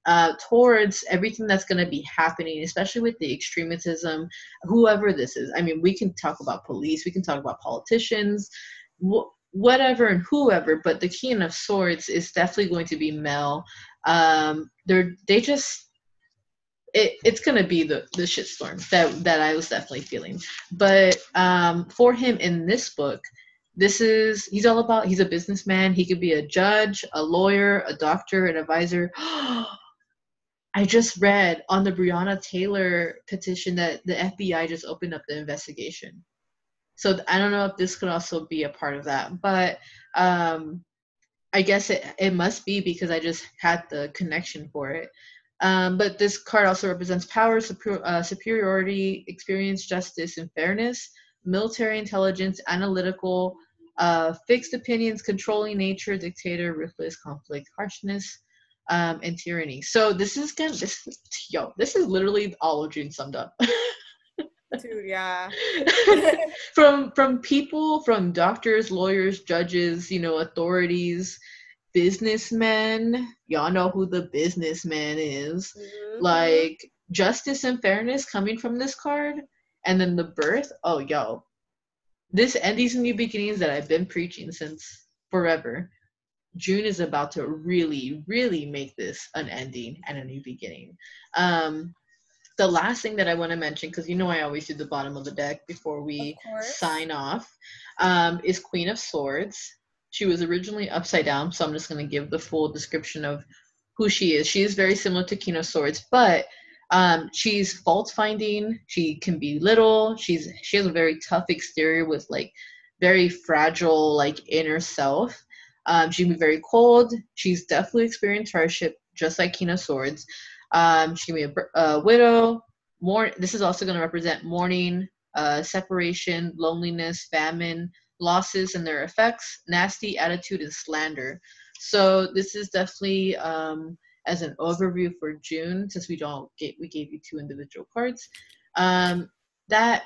uh towards everything that's going to be happening especially with the extremism whoever this is. I mean we can talk about police we can talk about politicians wh- whatever and whoever but the king of swords is definitely going to be male. Um they're they just it, it's gonna be the the shitstorm that that I was definitely feeling. But um, for him in this book, this is he's all about. He's a businessman. He could be a judge, a lawyer, a doctor, an advisor. (gasps) I just read on the Breonna Taylor petition that the FBI just opened up the investigation. So I don't know if this could also be a part of that, but um, I guess it it must be because I just had the connection for it. Um, but this card also represents power, super, uh, superiority, experience, justice, and fairness, military intelligence, analytical, uh, fixed opinions, controlling nature, dictator, ruthless, conflict, harshness, um, and tyranny. So this is gonna this yo this is literally all of June summed up. (laughs)
Dude, yeah. (laughs)
from from people, from doctors, lawyers, judges, you know, authorities, businessmen. Y'all know who the businessman is.
Mhm.
like justice and fairness coming from this card and then the birth. Oh yo. This endings and new beginnings that i've been preaching since forever. June is about to really really make this an ending and a new beginning. Um the last thing that i want to mention because you know i always do the bottom of the deck before we sign off um, is queen of swords she was originally upside down so i'm just going to give the full description of who she is. She is very similar to King of Swords, but um, she's fault finding. She can be little. She's she has a very tough exterior with like very fragile like inner self. Um, she can be very cold. She's definitely experienced hardship, just like King of Swords. Um, she can be a, a widow. More. This is also going to represent mourning, uh, separation, loneliness, famine, losses and their effects, nasty attitude, and slander. So this is definitely um, as an overview for June, since we don't get we gave you two individual cards. Um, that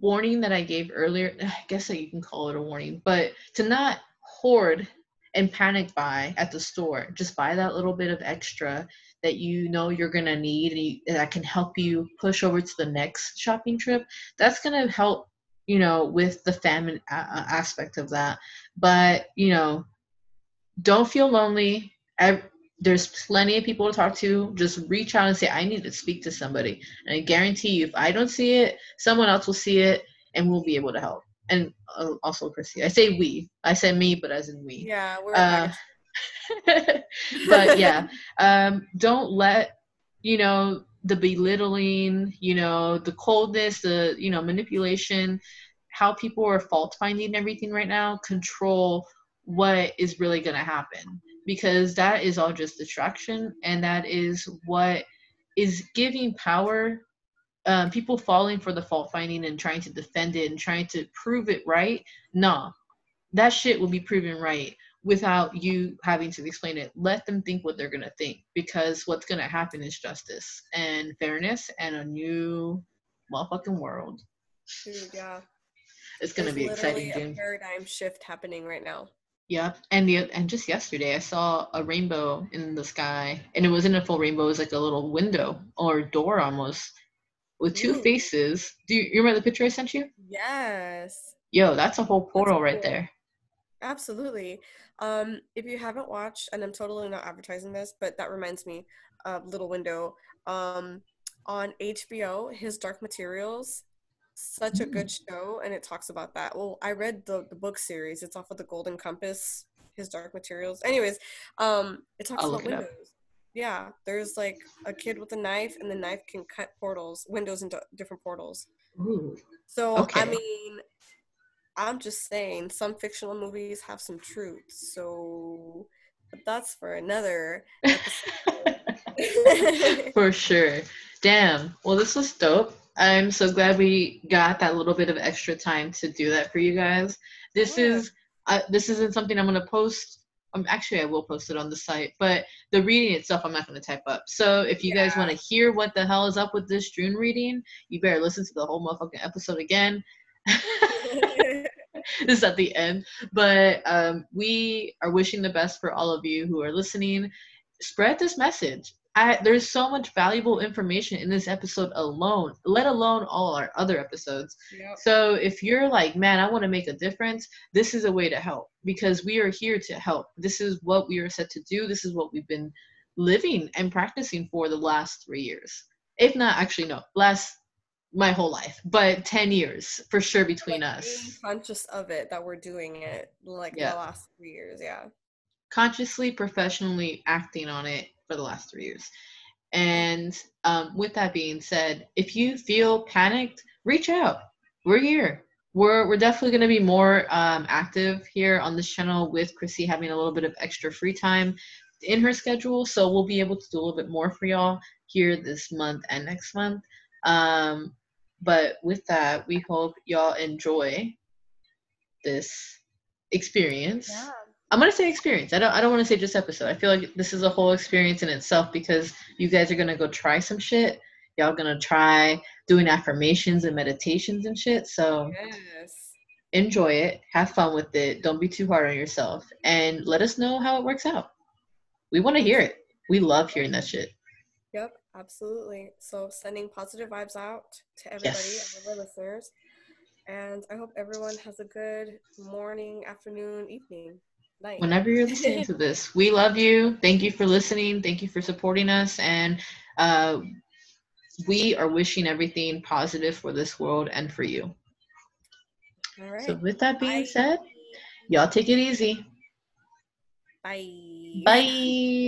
warning that I gave earlier, (sighs) I guess that you can call it a warning, but to not hoard and panic buy at the store. Just buy that little bit of extra that you know you're to need and you, that can help you push over to the next shopping trip. That's to help, you know, with the famine a- aspect of that. But, you know, don't feel lonely. I, there's plenty of people to talk to. Just reach out and say, I need to speak to somebody. And I guarantee you, if I don't see it, someone else will see it and we'll be able to help. And uh, also Chrissy. I say we. I say me, but as in we.
Yeah, we're
Uh, (laughs) but yeah, (laughs) um, don't let you know the belittling, you know, the coldness, the you know manipulation, how people are fault finding everything right now control what is really going to happen. Because that is all just distraction and that is what is giving power um, people falling for the fault finding and trying to defend it and trying to prove it right. No that shit will be proven right without you having to explain it let them think what they're going to think because what's going to happen is justice and fairness and a new motherfucking world
Dude, yeah.
it's going to be exciting
a paradigm shift happening right now.
Yep. And the and just yesterday I saw a rainbow in the sky and it wasn't a full rainbow, it was like a little window or door almost with two
Ooh.
faces. Do you, you remember the picture I sent you?
Yes.
Yo, that's a whole portal right
cool.
there.
Absolutely. Um, if you haven't watched, and I'm totally not advertising this, but that reminds me of Little Window. Um, on HBO, His Dark Materials, such a good show, and it talks about that. Well, I read the the book series. It's off of the Golden Compass, His Dark Materials. Anyways, um, it talks
I'll
about
it up.
windows. Yeah, there's like a kid with a knife, and the knife can cut portals, windows into different portals.
Ooh.
So
Okay.
I mean, I'm just saying some fictional movies have some truth. So that's for another episode. (laughs)
For sure. Damn. Well, this was dope. I'm so glad we got that little bit of extra time to do that for you guys. This
Yeah.
is uh, this isn't something I'm gonna post. Um, actually, I will post it on the site, but the reading itself, I'm not gonna type up. So if you guys want to hear what the hell is up with this June reading, you better listen to the whole motherfucking episode again. (laughs) this is at the end, but um, we are wishing the best for all of you who are listening. Spread this message. I, there's so much valuable information in this episode alone, let alone all our other episodes.
Yep.
So if you're like, man, I want to make a difference, this is a way to help because we are here to help. This is what we are set to do. This is what we've been living and practicing for the last three years. If not, actually, no, last my whole life, but 10 years for sure between
Like,
us.
conscious of it that we're doing it like
Yeah.
the last three years. Yeah.
consciously professionally acting on it for the last three years and um, with that being said if you feel panicked reach out we're here we're, we're definitely going to be more um, active here on this channel with chrissy having a little bit of extra free time in her schedule so we'll be able to do a little bit more for y'all here this month and next month um, but with that we hope y'all enjoy this experience I'm gonna say experience. I don't. I don't want to say just episode. I feel like this is a whole experience in itself because you guys are gonna go try some shit. Y'all gonna try doing affirmations and meditations and shit. So
Yes.
enjoy it. Have fun with it. Don't be too hard on yourself. And let us know how it works out. We want to hear it. We love hearing that shit.
Yep, absolutely. So sending positive vibes out to everybody,
Yes.
all of our listeners. And I hope everyone has a good morning, afternoon, evening, night.
Whenever you're listening to this, we love you. Thank you for listening. Thank you for supporting us. And uh, we are wishing everything positive for this world and for you.
All right.
So, with that being
Bye.
said, y'all take it easy.
Bye.
Bye.